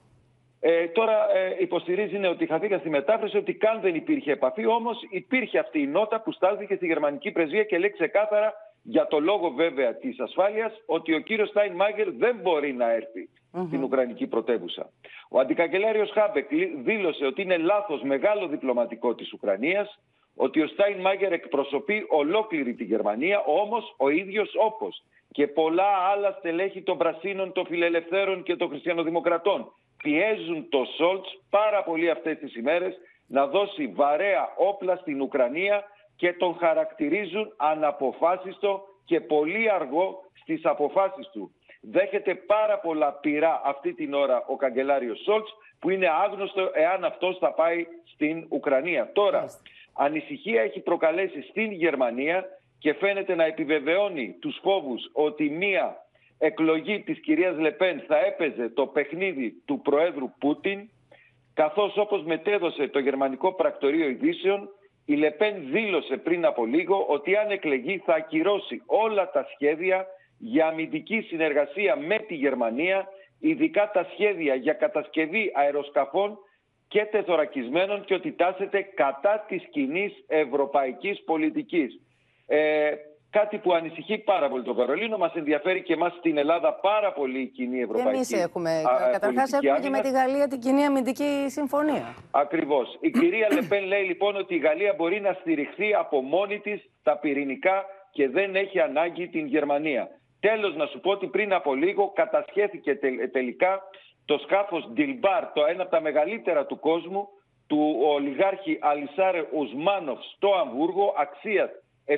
Ε, τώρα ε, υποστηρίζει ναι, ότι χαθήκα στη μετάφραση, ότι καν δεν υπήρχε επαφή. Όμως υπήρχε αυτή η νότα που στάλθηκε στη γερμανική πρεσβεία και λέει ξεκάθαρα για το λόγο βέβαια της ασφάλειας ότι ο κύριος Στάιν Μάγκερ δεν μπορεί να έρθει στην Ουκρανική πρωτεύουσα. Ο αντικαγκελάριος Χάμπεκ δήλωσε ότι είναι λάθος μεγάλο διπλωματικό της Ουκρανίας, ότι ο Στάιν Μάγκερ εκπροσωπεί ολόκληρη τη Γερμανία, όμως ο ίδιος όπως και πολλά άλλα στελέχη των Πρασίνων, των Φιλελευθέρων και των Χριστιανοδημοκρατών. Πιέζουν το Σόλτς πάρα πολύ αυτές τις ημέρες να δώσει βαρέα όπλα στην Ουκρανία και τον χαρακτηρίζουν αναποφάσιστο και πολύ αργό στις αποφάσεις του δέχεται πάρα πολλά πειρά αυτή την ώρα ο καγκελάριος Σόλτς που είναι άγνωστο εάν αυτός θα πάει στην Ουκρανία. Τώρα, ανησυχία έχει προκαλέσει στην Γερμανία και φαίνεται να επιβεβαιώνει τους φόβους ότι μία εκλογή της κυρίας Λεπέν θα έπαιζε το παιχνίδι του Προέδρου Πούτιν καθώς όπως μετέδωσε το Γερμανικό Πρακτορείο Ειδήσεων η Λεπέν δήλωσε πριν από λίγο ότι αν εκλεγεί θα ακυρώσει όλα τα σχέδια για αμυντική συνεργασία με τη Γερμανία, ειδικά τα σχέδια για κατασκευή αεροσκαφών και τεθωρακισμένων και ότι τάσεται κατά της κοινή ευρωπαϊκής πολιτικής. Ε, κάτι που ανησυχεί πάρα πολύ το Βερολίνο. Μας ενδιαφέρει και εμάς στην Ελλάδα πάρα πολύ η κοινή ευρωπαϊκή Εμείς έχουμε. Καταρχάς έχουμε και με τη Γαλλία την κοινή αμυντική συμφωνία. Ακριβώς. Η κυρία Λεπέν λέει λοιπόν ότι η Γαλλία μπορεί να στηριχθεί από μόνη της τα πυρηνικά και δεν έχει ανάγκη την Γερμανία. Τέλος να σου πω ότι πριν από λίγο κατασχέθηκε τελικά το σκάφος Ντιλμπάρ, το ένα από τα μεγαλύτερα του κόσμου, του ολιγάρχη Αλισάρε Ουσμάνοφ στο Αμβούργο, αξίας 735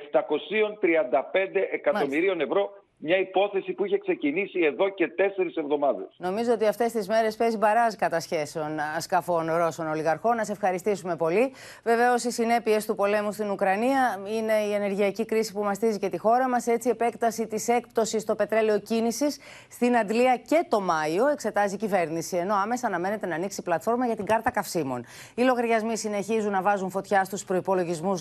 εκατομμυρίων ευρώ μια υπόθεση που είχε ξεκινήσει εδώ και τέσσερις εβδομάδες. Νομίζω ότι αυτές τις μέρες παίζει μπαράζ κατασχέσεων σκαφών Ρώσων ολιγαρχών. Να σε ευχαριστήσουμε πολύ. Βεβαίως, οι συνέπειες του πολέμου στην Ουκρανία είναι η ενεργειακή κρίση που μαστίζει και τη χώρα μας. Έτσι, η επέκταση της έκπτωσης στο πετρέλαιο κίνησης στην Αντλία και το Μάιο εξετάζει η κυβέρνηση. Ενώ άμεσα αναμένεται να ανοίξει πλατφόρμα για την κάρτα καυσίμων. Οι λογαριασμοί συνεχίζουν να βάζουν φωτιά στους προπολογισμού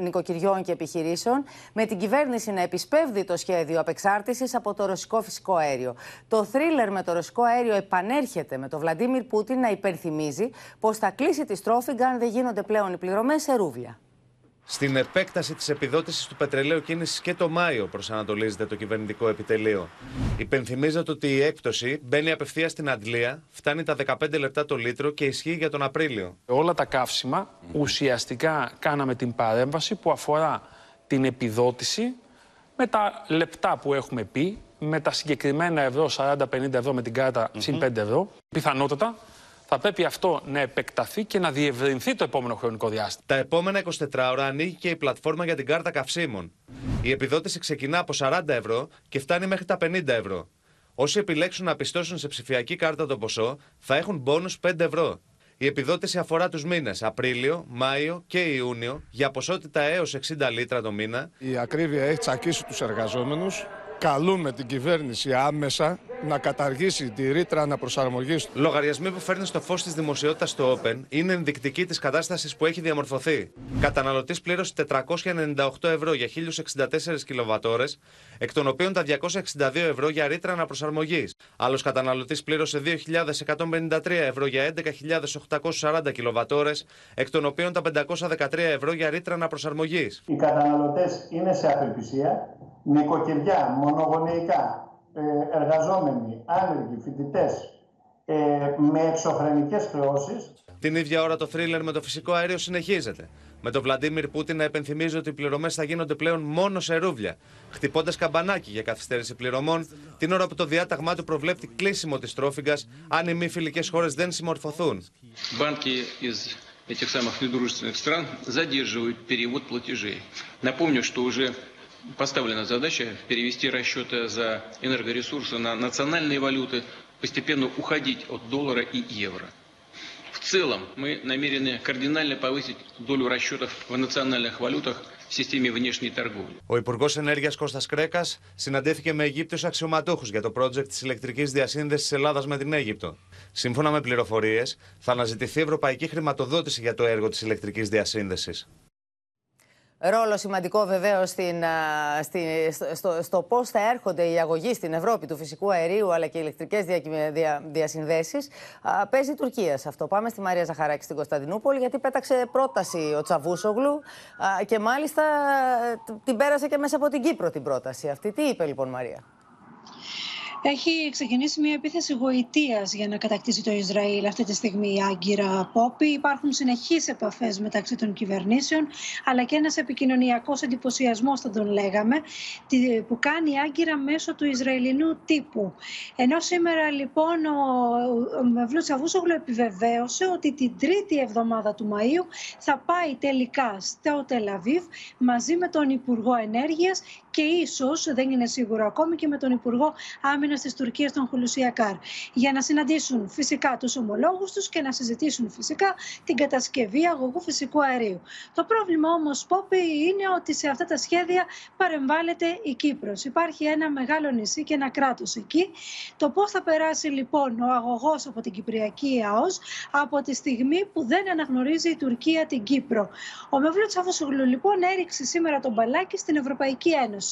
νοικοκυριών και επιχειρήσεων, με την κυβέρνηση να επισπεύδει το σχέδιο εξάρτησης από το ρωσικό φυσικό αέριο. Το θρίλερ με το ρωσικό αέριο επανέρχεται με τον Βλαντίμιρ Πούτιν να υπενθυμίζει πως θα κλείσει τη στρόφιγγα αν δεν γίνονται πλέον οι πληρωμές σε ρούβλια. Στην επέκταση της επιδότησης του πετρελαίου κίνησης και το Μάιο προσανατολίζεται το κυβερνητικό επιτελείο. Υπενθυμίζεται ότι η έκπτωση μπαίνει απευθείας στην Αντλία, φτάνει τα 15 λεπτά το λίτρο και ισχύει για τον Απρίλιο. Όλα τα καύσιμα ουσιαστικά κάναμε την παρέμβαση που αφορά την επιδότηση με τα λεπτά που έχουμε πει, με τα συγκεκριμένα ευρώ, 40-50 ευρώ με την κάρτα mm συν 5 ευρώ, πιθανότατα θα πρέπει αυτό να επεκταθεί και να διευρυνθεί το επόμενο χρονικό διάστημα. Τα επόμενα 24 ώρα ανοίγει και η πλατφόρμα για την κάρτα καυσίμων. Η επιδότηση ξεκινά από 40 ευρώ και φτάνει μέχρι τα 50 ευρώ. Όσοι επιλέξουν να πιστώσουν σε ψηφιακή κάρτα το ποσό, θα έχουν μπόνους 5 ευρώ. Η επιδότηση αφορά τους μήνες Απρίλιο, Μάιο και Ιούνιο για ποσότητα έως 60 λίτρα το μήνα. Η ακρίβεια έχει τσακίσει τους εργαζόμενους. Καλούμε την κυβέρνηση άμεσα να καταργήσει τη ρήτρα αναπροσαρμογής. Λογαριασμοί που φέρνει στο φως της δημοσιότητας στο Open είναι ενδεικτική της κατάστασης που έχει διαμορφωθεί. Καταναλωτής πλήρωσε 498 ευρώ για 1064 κιλοβατόρες, εκ των οποίων τα 262 ευρώ για ρήτρα αναπροσαρμογής. Άλλος καταναλωτής πλήρωσε 2.153 ευρώ για 11.840 κιλοβατόρες, εκ των οποίων τα 513 ευρώ για ρήτρα αναπροσαρμογής. Οι καταναλωτές είναι σε απελπισία, νοικοκυριά, μονογονεϊκά, ε, εργαζόμενοι, άνεργοι, φοιτητέ ε, με εξωφρενικέ χρεώσει. Την ίδια ώρα το θρίλερ με το φυσικό αέριο συνεχίζεται. Με τον Βλαντίμιρ Πούτιν να επενθυμίζει ότι οι πληρωμέ θα γίνονται πλέον μόνο σε ρούβλια, χτυπώντα καμπανάκι για καθυστέρηση πληρωμών, την ώρα που το διάταγμά του προβλέπει κλείσιμο τη τρόφιγγα αν οι μη φιλικέ χώρε δεν συμμορφωθούν. Банки из этих самых недружественных стран задерживают перевод платежей. Напомню, что уже поставлена задача перевести расчеты за энергоресурсы на национальные валюты, постепенно уходить от доллара и евро. В целом мы намерены кардинально повысить долю расчетов в национальных валютах в системе внешней торговли. Ο Υπουργό Ενέργεια Κώστα Κρέκα συναντήθηκε με Αιγύπτιου αξιωματούχου για το project τη ηλεκτρική διασύνδεση Ελλάδα με την Αίγυπτο. Σύμφωνα με πληροφορίε, θα αναζητηθεί ευρωπαϊκή χρηματοδότηση για το έργο τη ηλεκτρική διασύνδεση. Ρόλο σημαντικό βεβαίως στο, στο, στο πώς θα έρχονται οι αγωγοί στην Ευρώπη του φυσικού αερίου αλλά και οι ηλεκτρικές δια, δια, διασυνδέσεις παίζει η Τουρκία σε αυτό. Πάμε στη Μαρία Ζαχαράκη στην Κωνσταντινούπολη γιατί πέταξε πρόταση ο Τσαβούσογλου και μάλιστα την πέρασε και μέσα από την Κύπρο την πρόταση αυτή. Τι είπε λοιπόν Μαρία; Έχει ξεκινήσει μια επίθεση γοητείας για να κατακτήσει το Ισραήλ αυτή τη στιγμή η Άγκυρα Πόπη. Υπάρχουν συνεχείς επαφές μεταξύ των κυβερνήσεων, αλλά και ένας επικοινωνιακός εντυπωσιασμός, θα τον λέγαμε, που κάνει η Άγκυρα μέσω του Ισραηλινού τύπου. Ενώ σήμερα λοιπόν ο, ο Μευλού Τσαβούσογλου επιβεβαίωσε ότι την τρίτη εβδομάδα του Μαΐου θα πάει τελικά στο Τελαβίβ μαζί με τον Υπουργό Ενέργειας και ίσως, δεν είναι σίγουρο ακόμη, και με τον Υπουργό Άμυνας της Τουρκίας, τον Χουλουσιακάρ, για να συναντήσουν φυσικά τους ομολόγους τους και να συζητήσουν φυσικά την κατασκευή αγωγού φυσικού αερίου. Το πρόβλημα όμως, Πόπη, είναι ότι σε αυτά τα σχέδια παρεμβάλλεται η Κύπρος. Υπάρχει ένα μεγάλο νησί και ένα κράτος εκεί. Το πώς θα περάσει λοιπόν ο αγωγός από την Κυπριακή ΑΟΣ από τη στιγμή που δεν αναγνωρίζει η Τουρκία την Κύπρο. Ο Μευλού Τσαβούσογλου λοιπόν έριξε σήμερα τον μπαλάκι στην Ευρωπαϊκή Ένωση.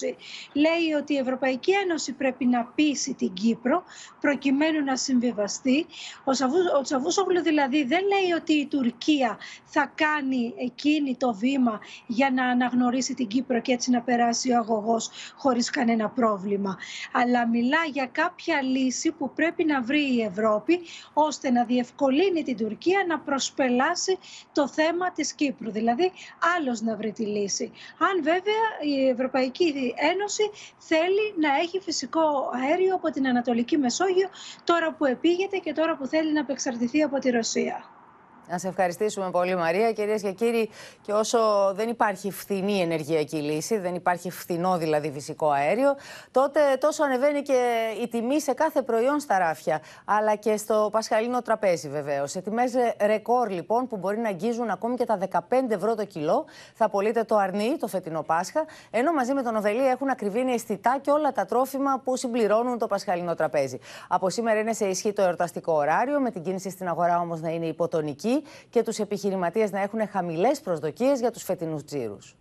Λέει ότι η Ευρωπαϊκή Ένωση πρέπει να πείσει την Κύπρο προκειμένου να συμβιβαστεί. Ο, Σαβού, ο Τσαβούσογλου δηλαδή δεν λέει ότι η Τουρκία θα κάνει εκείνη το βήμα για να αναγνωρίσει την Κύπρο και έτσι να περάσει ο αγωγός χωρίς κανένα πρόβλημα. Αλλά μιλά για κάποια λύση που πρέπει να βρει η Ευρώπη ώστε να διευκολύνει την Τουρκία να προσπελάσει το θέμα της Κύπρου. Δηλαδή άλλος να βρει τη λύση. Αν βέβαια η Ευρωπαϊκή Ένωση θέλει να έχει φυσικό αέριο από την Ανατολική Μεσόγειο τώρα που επήγεται και τώρα που θέλει να απεξαρτηθεί από τη Ρωσία. Να σε ευχαριστήσουμε πολύ, Μαρία. Κυρίες και κύριοι, και όσο δεν υπάρχει φθηνή ενεργειακή λύση, δεν υπάρχει φθηνό δηλαδή φυσικό αέριο, τότε τόσο ανεβαίνει και η τιμή σε κάθε προϊόν στα ράφια, αλλά και στο πασχαλίνο τραπέζι βεβαίως. Σε τιμές ρεκόρ λοιπόν που μπορεί να αγγίζουν ακόμη και τα 15 ευρώ το κιλό, θα πωλείται το αρνί, το φετινό Πάσχα, ενώ μαζί με τον Οβελή έχουν ακριβήνει αισθητά και όλα τα τρόφιμα που συμπληρώνουν το πασχαλινό τραπέζι. Από σήμερα είναι σε ισχύ το εορταστικό ωράριο, με την κίνηση στην αγορά όμως να είναι υποτονική και τους επιχειρηματίες να έχουν χαμηλές προσδοκίες για τους φετινούς τζίρους.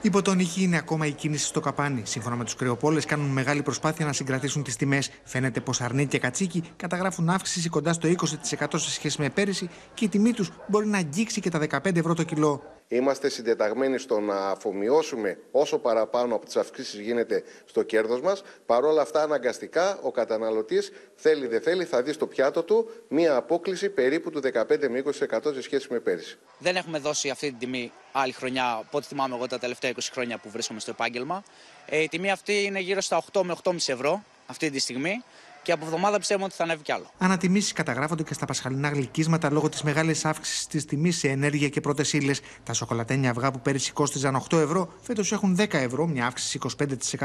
Υποτονική είναι ακόμα η κίνηση στο καπάνι. Σύμφωνα με τους κρεοπόλες, κάνουν μεγάλη προσπάθεια να συγκρατήσουν τις τιμές. Φαίνεται πως αρνί και κατσίκι καταγράφουν αύξηση κοντά στο 20% σε σχέση με πέρυσι και η τιμή τους μπορεί να αγγίξει και τα 15 ευρώ το κιλό. Είμαστε συντεταγμένοι στο να αφομοιώσουμε όσο παραπάνω από τις αυξήσεις γίνεται στο κέρδος μας. Παρ' όλα αυτά, αναγκαστικά ο καταναλωτής θέλει δεν θέλει, θα δει στο πιάτο του μία απόκληση περίπου του 15 με 20% σε σχέση με πέρυσι. Δεν έχουμε δώσει αυτή την τιμή άλλη χρονιά, από ό,τι θυμάμαι εγώ τα τελευταία 20 χρόνια που βρίσκομαι στο επάγγελμα. Ε, η τιμή αυτή είναι γύρω στα 8 με 8,5 ευρώ αυτή τη στιγμή. Και από εβδομάδα πιστεύουμε ότι θα ανέβει κι άλλο. Ανατιμήσεις καταγράφονται και στα πασχαλινά γλυκίσματα λόγω της μεγάλης αύξησης της τιμής σε ενέργεια και πρώτες ύλες. Τα σοκολατένια αυγά που πέρυσι κόστιζαν 8 ευρώ, φέτος έχουν 10 ευρώ, μια αύξηση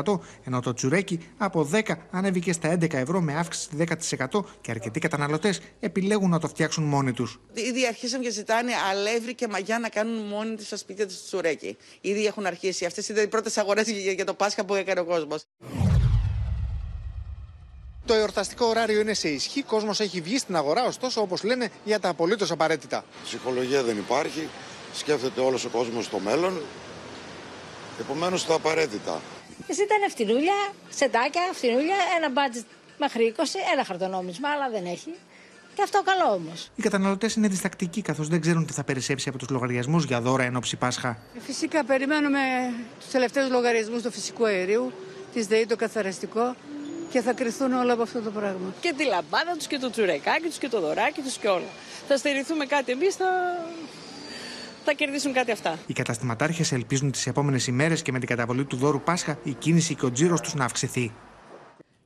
25%, ενώ το τσουρέκι από 10 ανέβηκε στα 11 ευρώ με αύξηση 10% και αρκετοί καταναλωτές επιλέγουν να το φτιάξουν μόνοι τους. Ήδη αρχίσαν και ζητάνε αλεύρι και μαγιά να κάνουν μόνοι τους στα σπίτια τους τσουρέκι. Ήδη έχουν αρχίσει. Αυτές ήταν οι πρώτες αγορές για το Πάσχα που έκανε ο κόσμος. Το εορταστικό ωράριο είναι σε ισχύ. Κόσμος έχει βγει στην αγορά, ωστόσο, όπως λένε, για τα απολύτως απαραίτητα. Ψυχολογία δεν υπάρχει. Σκέφτεται όλος ο κόσμος στο μέλλον. Επομένως, τα απαραίτητα. Ήταν φτηνούλια, σετάκια, φτηνούλια, ένα μπάτζετ μέχρι 20, ένα χαρτονόμισμα, αλλά δεν έχει. Και αυτό καλό όμως. Οι καταναλωτές είναι διστακτικοί, καθώς δεν ξέρουν τι θα περισσέψει από τους λογαριασμούς για δώρα εν ώψη Πάσχα. Φυσικά, περιμένουμε τους τελευταίους λογαριασμούς του φυσικού αερίου, της ΔΕΗ, το καθαριστικό και θα κρυθούν όλα από αυτό το πράγμα. Και τη λαμπάδα τους και το τσουρεκάκι τους και το δωράκι τους και όλα. Θα στερηθούμε κάτι εμείς, θα. Θα κερδίσουν κάτι αυτά. Οι καταστηματάρχες ελπίζουν τις επόμενες ημέρες και με την καταβολή του δώρου Πάσχα η κίνηση και ο τζίρος τους να αυξηθεί.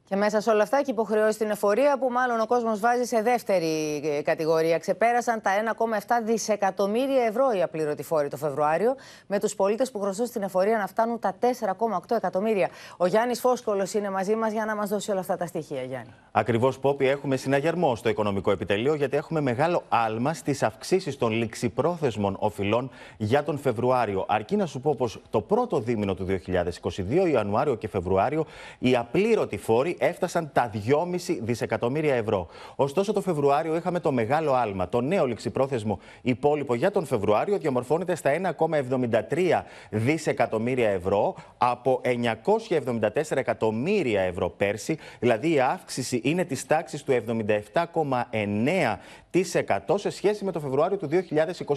Και μέσα σε όλα αυτά και υποχρεώσει στην εφορία που μάλλον ο κόσμος βάζει σε δεύτερη ε, κατηγορία. Ξεπέρασαν τα 1,7 δισεκατομμύρια ευρώ οι απλήρωτοι φόροι το Φεβρουάριο, με τους πολίτες που χρωστούν στην εφορία να φτάνουν τα 4,8 εκατομμύρια. Ο Γιάννης Φόσκολο είναι μαζί μας για να μας δώσει όλα αυτά τα στοιχεία, Γιάννη. Ακριβώς, Πόπι, έχουμε συναγερμό στο οικονομικό επιτελείο, γιατί έχουμε μεγάλο άλμα στις αυξήσεις των ληξιπρόθεσμων οφειλών για τον Φεβρουάριο. Αρκεί να σου πω πως το πρώτο δίμηνο του 2022, Ιανουάριο και Φεβρουάριο, οι απλήρωτοι φόροι έφτασαν τα 2,5 δισεκατομμύρια ευρώ. Ωστόσο, το Φεβρουάριο είχαμε το μεγάλο άλμα. Το νέο ληξιπρόθεσμο υπόλοιπο για τον Φεβρουάριο διαμορφώνεται στα 1,73 δισεκατομμύρια ευρώ από 974 εκατομμύρια ευρώ πέρσι. Δηλαδή, η αύξηση είναι της τάξης του 77,9% σε σχέση με το Φεβρουάριο του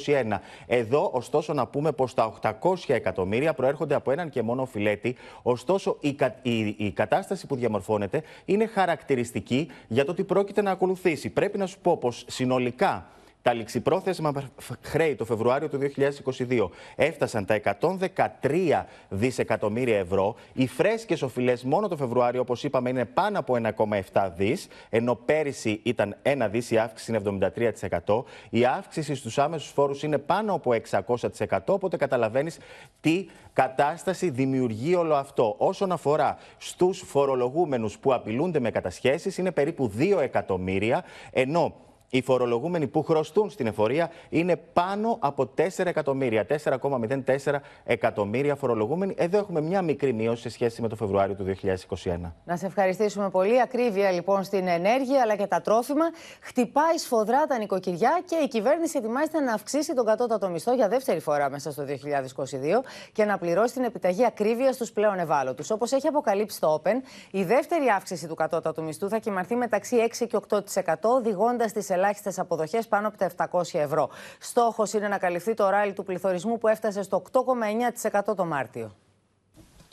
2021. Εδώ, ωστόσο, να πούμε πως τα 800 εκατομμύρια προέρχονται από έναν και μόνο φιλέτη. Ωστόσο, η, η, η κατάσταση που διαμορφώνεται είναι χαρακτηριστική για το τι πρόκειται να ακολουθήσει. Πρέπει να σου πω πως συνολικά τα ληξιπρόθεσμα χρέη το Φεβρουάριο του 2022 έφτασαν τα 113 δισεκατομμύρια ευρώ. Οι φρέσκες οφειλές μόνο το Φεβρουάριο, όπως είπαμε, είναι πάνω από 1,7 δις, ενώ πέρυσι ήταν 1 δις, η αύξηση είναι 73%. Η αύξηση στους άμεσους φόρους είναι πάνω από 600%. Οπότε καταλαβαίνεις τι κατάσταση δημιουργεί όλο αυτό. Όσον αφορά στους φορολογούμενους που απειλούνται με κατασχέσεις, είναι περίπου 2 εκατομμύρια, ενώ οι φορολογούμενοι που χρωστούν στην εφορία είναι πάνω από 4 εκατομμύρια. 4,04 εκατομμύρια φορολογούμενοι. Εδώ έχουμε μια μικρή μείωση σε σχέση με το Φεβρουάριο του 2021. Να σε ευχαριστήσουμε πολύ. Ακρίβεια λοιπόν στην ενέργεια αλλά και τα τρόφιμα. Χτυπάει σφοδρά τα νοικοκυριά και η κυβέρνηση ετοιμάζεται να αυξήσει τον κατώτατο μισθό για δεύτερη φορά μέσα στο 2022 και να πληρώσει την επιταγή ακρίβειας στους πλέον ευάλωτους. Όπως έχει αποκαλύψει το Open, η δεύτερη αύξηση του κατώτατου μισθού θα κυμανθεί μεταξύ 6 και 8%, οδηγώντας τις ελάχιστες αποδοχές πάνω από τα 700 ευρώ. Στόχος είναι να καλυφθεί το ράλι του πληθωρισμού που έφτασε στο 8,9% το Μάρτιο.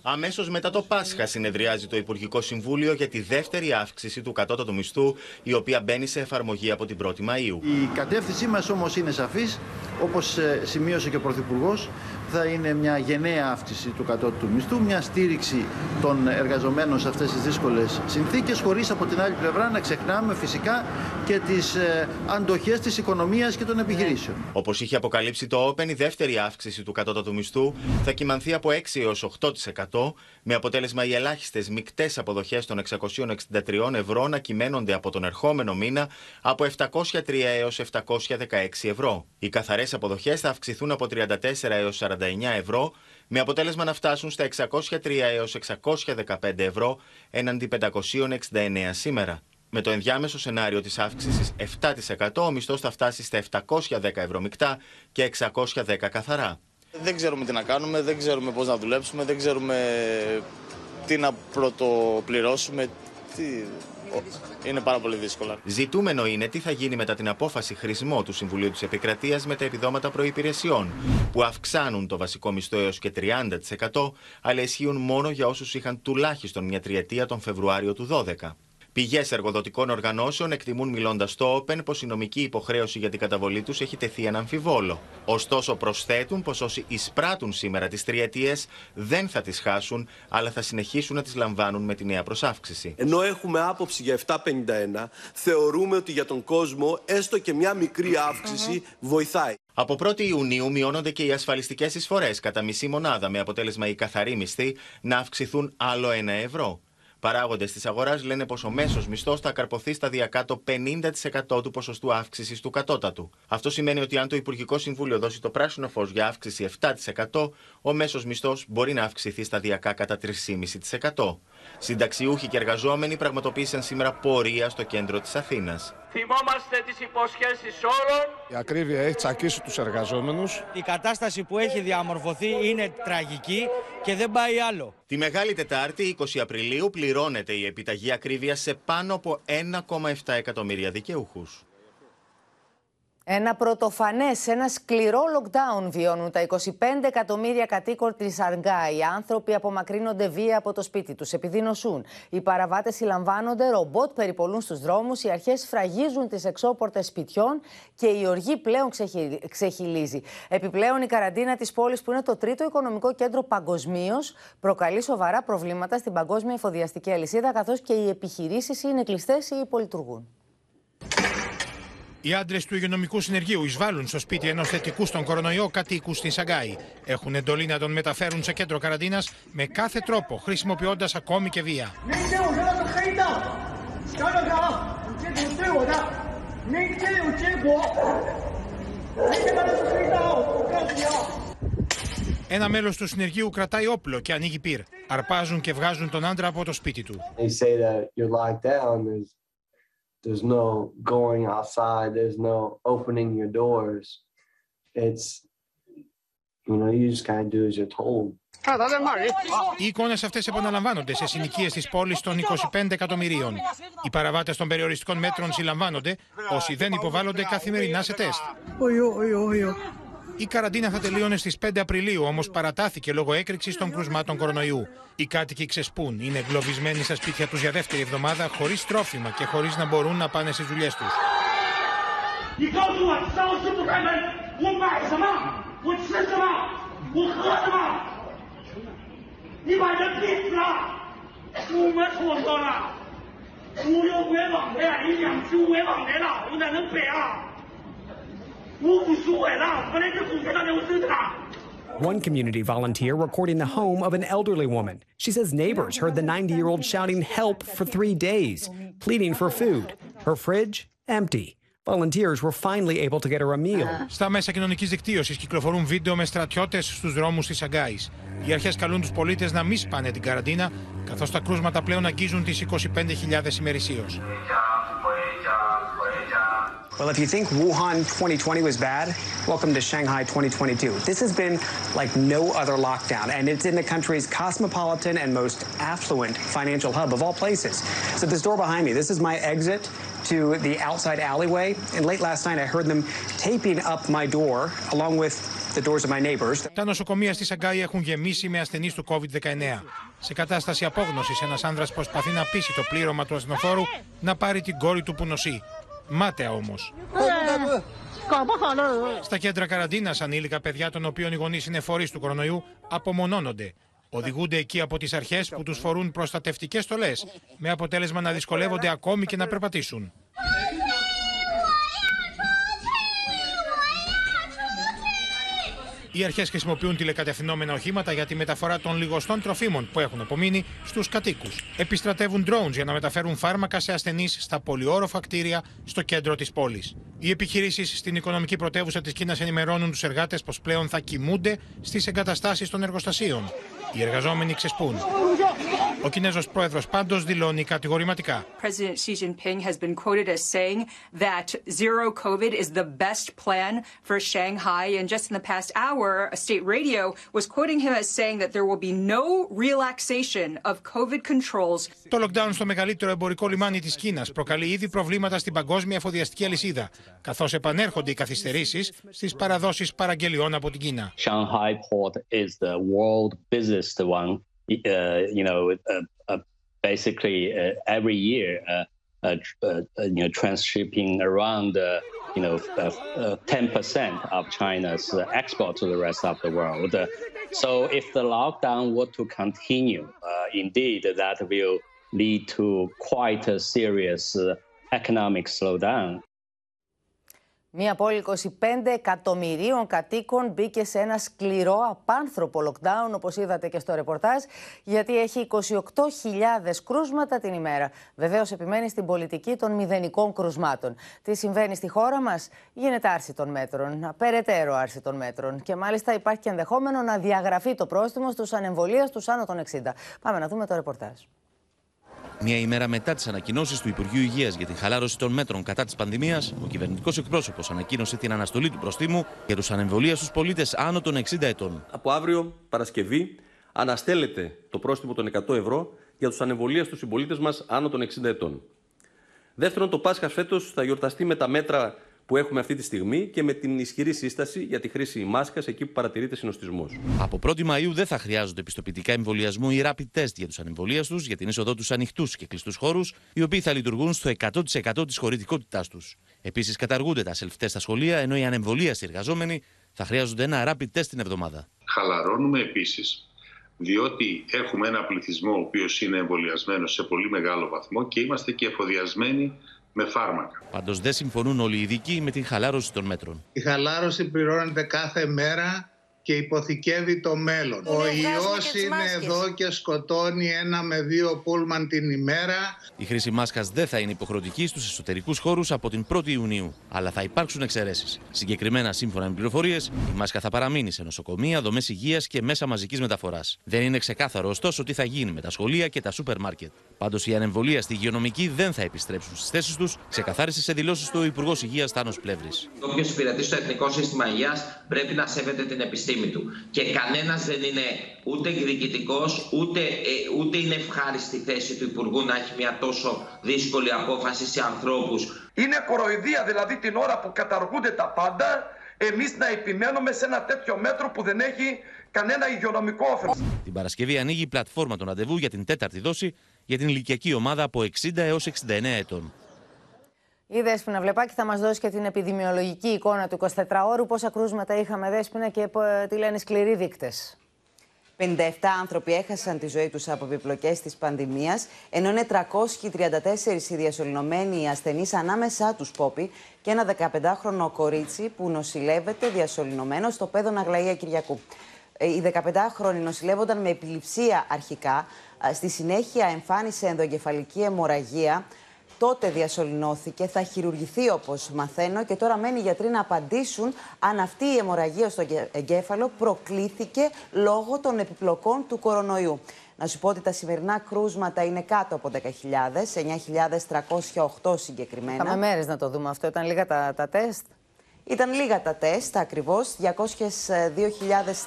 Αμέσως μετά το Πάσχα συνεδριάζει το Υπουργικό Συμβούλιο για τη δεύτερη αύξηση του κατώτατου μισθού, η οποία μπαίνει σε εφαρμογή από την 1η Μαου. Η κατεύθυνσή μας όμως είναι σαφής, όπως σημείωσε και ο Πρωθυπουργός, θα είναι μια γενναία αύξηση του κατώτατου μισθού, μια στήριξη των εργαζομένων σε αυτές τις δύσκολες συνθήκες, χωρίς από την άλλη πλευρά να ξεχνάμε φυσικά και τις ε, αντοχές της οικονομίας και των επιχειρήσεων. Όπως είχε αποκαλύψει το Open, η δεύτερη αύξηση του κατώτατου μισθού θα κυμανθεί από 6 έως 8% με αποτέλεσμα οι ελάχιστες μικτές αποδοχές των 663 ευρώ να κυμαίνονται από τον ερχόμενο μήνα από 703 έως 716 ευρώ. Οι καθαρές αποδοχές θα αυξηθούν από 34 έως 49 ευρώ, με αποτέλεσμα να φτάσουν στα 603 έως 615 ευρώ έναντι 569 σήμερα. Με το ενδιάμεσο σενάριο της αύξησης 7% ο μισθός θα φτάσει στα 710 ευρώ μεικτά και 610 καθαρά. Δεν ξέρουμε τι να κάνουμε, δεν ξέρουμε πώς να δουλέψουμε, δεν ξέρουμε τι να πρωτοπληρώσουμε, τι... Είναι πάρα πολύ δύσκολα. Ζητούμενο είναι τι θα γίνει μετά την απόφαση χρησμό του Συμβουλίου της Επικρατείας με τα επιδόματα προπηρεσιών, που αυξάνουν το βασικό μισθό έως και 30%, αλλά ισχύουν μόνο για όσους είχαν τουλάχιστον μια τριετία τον Φεβρουάριο του 12. Πηγές εργοδοτικών οργανώσεων εκτιμούν μιλώντας στο Open πως η νομική υποχρέωση για την καταβολή τους έχει τεθεί ένα αμφιβόλο. Ωστόσο, προσθέτουν πως όσοι εισπράττουν σήμερα τις τριετίες δεν θα τις χάσουν, αλλά θα συνεχίσουν να τις λαμβάνουν με τη νέα προσάυξηση. Ενώ έχουμε άποψη για 7,51, θεωρούμε ότι για τον κόσμο έστω και μια μικρή αύξηση βοηθάει. Από 1η Ιουνίου μειώνονται και οι ασφαλιστικές εισφορές κατά μισή μονάδα, με αποτέλεσμα οι καθαροί μισθοί να αυξηθούν άλλο 1 ευρώ. Παράγοντες της αγοράς λένε πως ο μέσος μισθός θα καρποθεί σταδιακά το 50% του ποσοστού αύξησης του κατώτατου. Αυτό σημαίνει ότι αν το Υπουργικό Συμβούλιο δώσει το πράσινο φως για αύξηση 7%, ο μέσος μισθός μπορεί να αυξηθεί σταδιακά κατά 3,5%. Συνταξιούχοι και εργαζόμενοι πραγματοποίησαν σήμερα πορεία στο κέντρο της Αθήνας. Θυμόμαστε τις υποσχέσεις όλων. Η ακρίβεια έχει τσακίσει τους εργαζόμενους. Η κατάσταση που έχει διαμορφωθεί είναι τραγική και δεν πάει άλλο. Τη Μεγάλη Τετάρτη, 20 Απριλίου, πληρώνεται η επιταγή ακρίβειας σε πάνω από 1,7 εκατομμύρια δικαιούχους. Ένα πρωτοφανές, ένα σκληρό lockdown βιώνουν τα 25 εκατομμύρια κατοίκων της Αργά. Οι άνθρωποι απομακρύνονται βία από το σπίτι τους επειδή νοσούν. Οι παραβάτες συλλαμβάνονται, ρομπότ περιπολούν στους δρόμους, οι αρχές φραγίζουν τις εξώπορτες σπιτιών και η οργή πλέον ξεχει... ξεχυλίζει. Επιπλέον, η καραντίνα της πόλης, που είναι το τρίτο οικονομικό κέντρο παγκοσμίως, προκαλεί σοβαρά προβλήματα στην παγκόσμια εφοδιαστική αλυσίδα, καθώς και οι επιχειρήσεις είναι κλειστές ή υπολειτουργούν. Οι άντρες του υγειονομικού συνεργείου εισβάλλουν στο σπίτι ενός θετικού στον κορονοϊό κατοίκους στην Σαγκάη. Έχουν εντολή να τον μεταφέρουν σε κέντρο καραντίνας με κάθε τρόπο, χρησιμοποιώντας ακόμη και βία. Ένα μέλος του συνεργείου κρατάει όπλο και ανοίγει πυρ. Αρπάζουν και βγάζουν τον άντρα από το σπίτι του. There's no going outside. There's no opening your doors. It's, you know, you just kind of do as you're told. Οι εικόνες αυτές επαναλαμβάνονται σε συνοικίες της πόλης των 25 εκατομμυρίων. Οι παραβάτες των περιοριστικών μέτρων συλλαμβάνονται όσοι δεν υποβάλλονται καθημερινά σε τεστ. Η καραντίνα θα τελείωνε στι 5 Απριλίου, όμω παρατάθηκε λόγω έκρηξη των κρουσμάτων κορονοϊού. Οι κάτοικοι ξεσπούν, είναι εγκλωβισμένοι στα σπίτια του για δεύτερη εβδομάδα, χωρί τρόφιμα και χωρί να μπορούν να πάνε στι δουλειέ του. One community volunteer recording the home of an elderly woman. She says neighbors heard the 90 year old shouting help for three days, pleading for food. Her fridge empty. Volunteers were finally able to get her a meal. Στα μέσα κοινωνική δικτύωση κυκλοφορούν βίντεο με στρατιώτε στου δρόμου τη Αγκάη. Οι αρχέ καλούν του πολίτε να μην σπάνε την καραντίνα, καθώ τα κρούσματα πλέον αγγίζουν τι 25.000 ημερησίω. Well, if you think Wuhan 2020 was bad, welcome to Shanghai 2022. This has been like no other lockdown, and it's in the country's cosmopolitan and most affluent financial hub of all places. So, this door behind me, this is my exit to the outside alleyway. And late last night, I heard them taping up my door along with the doors of my neighbors. Τα νοσοκομεία στη Σαγκάη έχουν γεμίσει με ασθενείς του COVID-19. Σε κατάσταση απόγνωσης, ένας άνδρας προσπαθεί να πείσει το πλήρωμα του ασθενοφόρου να πάρει την κόρη του που νοσεί. Μάταια όμως. Στα κέντρα καραντίνας ανήλικα παιδιά των οποίων οι γονείς είναι φορείς του κορονοϊού απομονώνονται. Οδηγούνται εκεί από τις αρχές που τους φορούν προστατευτικές στολές, με αποτέλεσμα να δυσκολεύονται ακόμη και να περπατήσουν. Οι αρχές χρησιμοποιούν τηλεκατευθυνόμενα οχήματα για τη μεταφορά των λιγοστών τροφίμων που έχουν απομείνει στους κατοίκους. Επιστρατεύουν drones για να μεταφέρουν φάρμακα σε ασθενείς στα πολυόροφα κτίρια στο κέντρο της πόλης. Οι επιχειρήσεις στην οικονομική πρωτεύουσα της Κίνας ενημερώνουν τους εργάτες πως πλέον θα κοιμούνται στις εγκαταστάσεις των εργοστασίων. Οι εργαζόμενοι ξεσπούν. Ο Κινέζος πρόεδρος πάντως δηλώνει κατηγορηματικά. President Xi Jinping has been quoted as saying that zero COVID is the best plan for Shanghai. And just in the past hour, a state radio was quoting him as saying that there will be no relaxation of COVID controls. Το lockdown στο μεγαλύτερο εμπορικό λιμάνι της Κίνας προκαλεί ήδη προβλήματα στην παγκόσμια εφοδιαστική αλυσίδα, καθώς επανέρχονται οι καθυστερήσεις στις παραδόσεις παραγγελιών από την Κίνα. Shanghai port is the world busiest one, uh, you know, a, a basically uh, every year, uh, uh, uh, you know, transshipping around, uh, you know, uh, 10% of China's uh, export to the rest of the world. Uh, so if the lockdown were to continue, uh, indeed, that will lead to quite a serious uh, economic slowdown. Μία πόλη 25 εκατομμυρίων κατοίκων μπήκε σε ένα σκληρό απάνθρωπο lockdown, όπως είδατε και στο ρεπορτάζ, γιατί έχει 28.000 κρούσματα την ημέρα. Βεβαίως επιμένει στην πολιτική των μηδενικών κρουσμάτων. Τι συμβαίνει στη χώρα μας; Γίνεται άρση των μέτρων, περαιτέρω άρση των μέτρων. Και μάλιστα υπάρχει και ενδεχόμενο να διαγραφεί το πρόστιμο στους ανεμβολίες άνω των 60. Πάμε να δούμε το ρεπορτάζ. Μία ημέρα μετά τις ανακοινώσεις του Υπουργείου Υγείας για την χαλάρωση των μέτρων κατά της πανδημίας, ο κυβερνητικός εκπρόσωπος ανακοίνωσε την αναστολή του προστίμου για τους ανεμβολίας στους πολίτες άνω των 60 ετών. Από αύριο, Παρασκευή, αναστέλλεται το πρόστιμο των 100 ευρώ για τους ανεμβολίας στους συμπολίτες μας άνω των 60 ετών. Δεύτερον, το Πάσχα φέτος θα γιορταστεί με τα μέτρα που έχουμε αυτή τη στιγμή και με την ισχυρή σύσταση για τη χρήση μάσκας εκεί που παρατηρείται συνοστισμός. Από 1η Μαου δεν θα χρειάζονται επιστοποιητικά εμβολιασμού ή rapid test για τους ανεμβολίαστου για την είσοδό τους σε ανοιχτούς και κλειστούς χώρους, οι οποίοι θα λειτουργούν στο 100% της χωρητικότητάς τους. Επίσης, καταργούνται τα self-test στα σχολεία, ενώ οι ανεμβολίαστοι εργαζόμενοι θα χρειάζονται ένα rapid test την εβδομάδα. Χαλαρώνουμε επίσης διότι έχουμε ένα πληθυσμό ο οποίος είναι εμβολιασμένος σε πολύ μεγάλο βαθμό και είμαστε και εφοδιασμένοι με φάρμακα. Πάντως δεν συμφωνούν όλοι οι ειδικοί με την χαλάρωση των μέτρων. Η χαλάρωση πληρώνεται κάθε μέρα και υποθηκεύει το μέλλον. Ο ιός είναι εδώ και σκοτώνει ένα με δύο πούλμαν την ημέρα. Η χρήση μάσκας δεν θα είναι υποχρεωτική στους εσωτερικούς χώρους από την 1η Ιουνίου, αλλά θα υπάρξουν εξαιρέσεις. Συγκεκριμένα, σύμφωνα με πληροφορίες, η μάσκα θα παραμείνει σε νοσοκομεία, δομές υγείας και μέσα μαζικής μεταφοράς. Δεν είναι ξεκάθαρο ωστόσο τι θα γίνει με τα σχολεία και τα σούπερ μάρκετ. Πάντως οι ανεμβολία στη υγειονομική δεν θα επιστρέψουν στις θέσεις τους, ξεκαθάρισε σε δηλώσεις του Υπουργός Υγείας Τάνο Πλεύρης. Όποιο υπηρετεί στο Εθνικό Σύστημα Υγείας πρέπει να σέβεται την επιστήμη του. Και κανένας δεν είναι ούτε εκδικητικό, ούτε, ε, ούτε είναι ευχάριστη θέση του Υπουργού να έχει μια τόσο δύσκολη απόφαση σε ανθρώπους. Είναι κοροϊδία δηλαδή την ώρα που καταργούνται τα πάντα, εμείς να επιμένουμε σε ένα τέτοιο μέτρο που δεν έχει κανένα υγειονομικό όφελος. Την Παρασκευή ανοίγει η πλατφόρμα των ραντεβού για την τέταρτη δόση για την ηλικιακή ομάδα από 60 έως 69 ετών. Η Δέσποινα Βλεπάκη θα μας δώσει και την επιδημιολογική εικόνα του 24ωρου. Πόσα κρούσματα είχαμε Δέσποινα και τι λένε σκληροί δείκτες. 57 άνθρωποι έχασαν τη ζωή τους από επιπλοκές της πανδημίας, ενώ είναι 334 οι διασωληνωμένοι ασθενείς ανάμεσά τους Πόπη και ένα 15χρονο κορίτσι που νοσηλεύεται διασωληνωμένο στο πέδο Αγλαία Κυριακού. Ε, οι 15χρονοι νοσηλεύονταν με επιληψία αρχικά, στη συνέχεια εμφάνισε ενδογκεφαλική αιμορραγία. Τότε διασωληνώθηκε, θα χειρουργηθεί όπως μαθαίνω και τώρα μένει οι γιατροί να απαντήσουν αν αυτή η αιμορραγία στο εγκέφαλο προκλήθηκε λόγω των επιπλοκών του κορονοϊού. Να σου πω ότι τα σημερινά κρούσματα είναι κάτω από 10.000, 9.308 συγκεκριμένα. Είχαμε μέρες να το δούμε αυτό, ήταν λίγα τα, τα τεστ. Ήταν λίγα τα τεστ ακριβώς, 202.000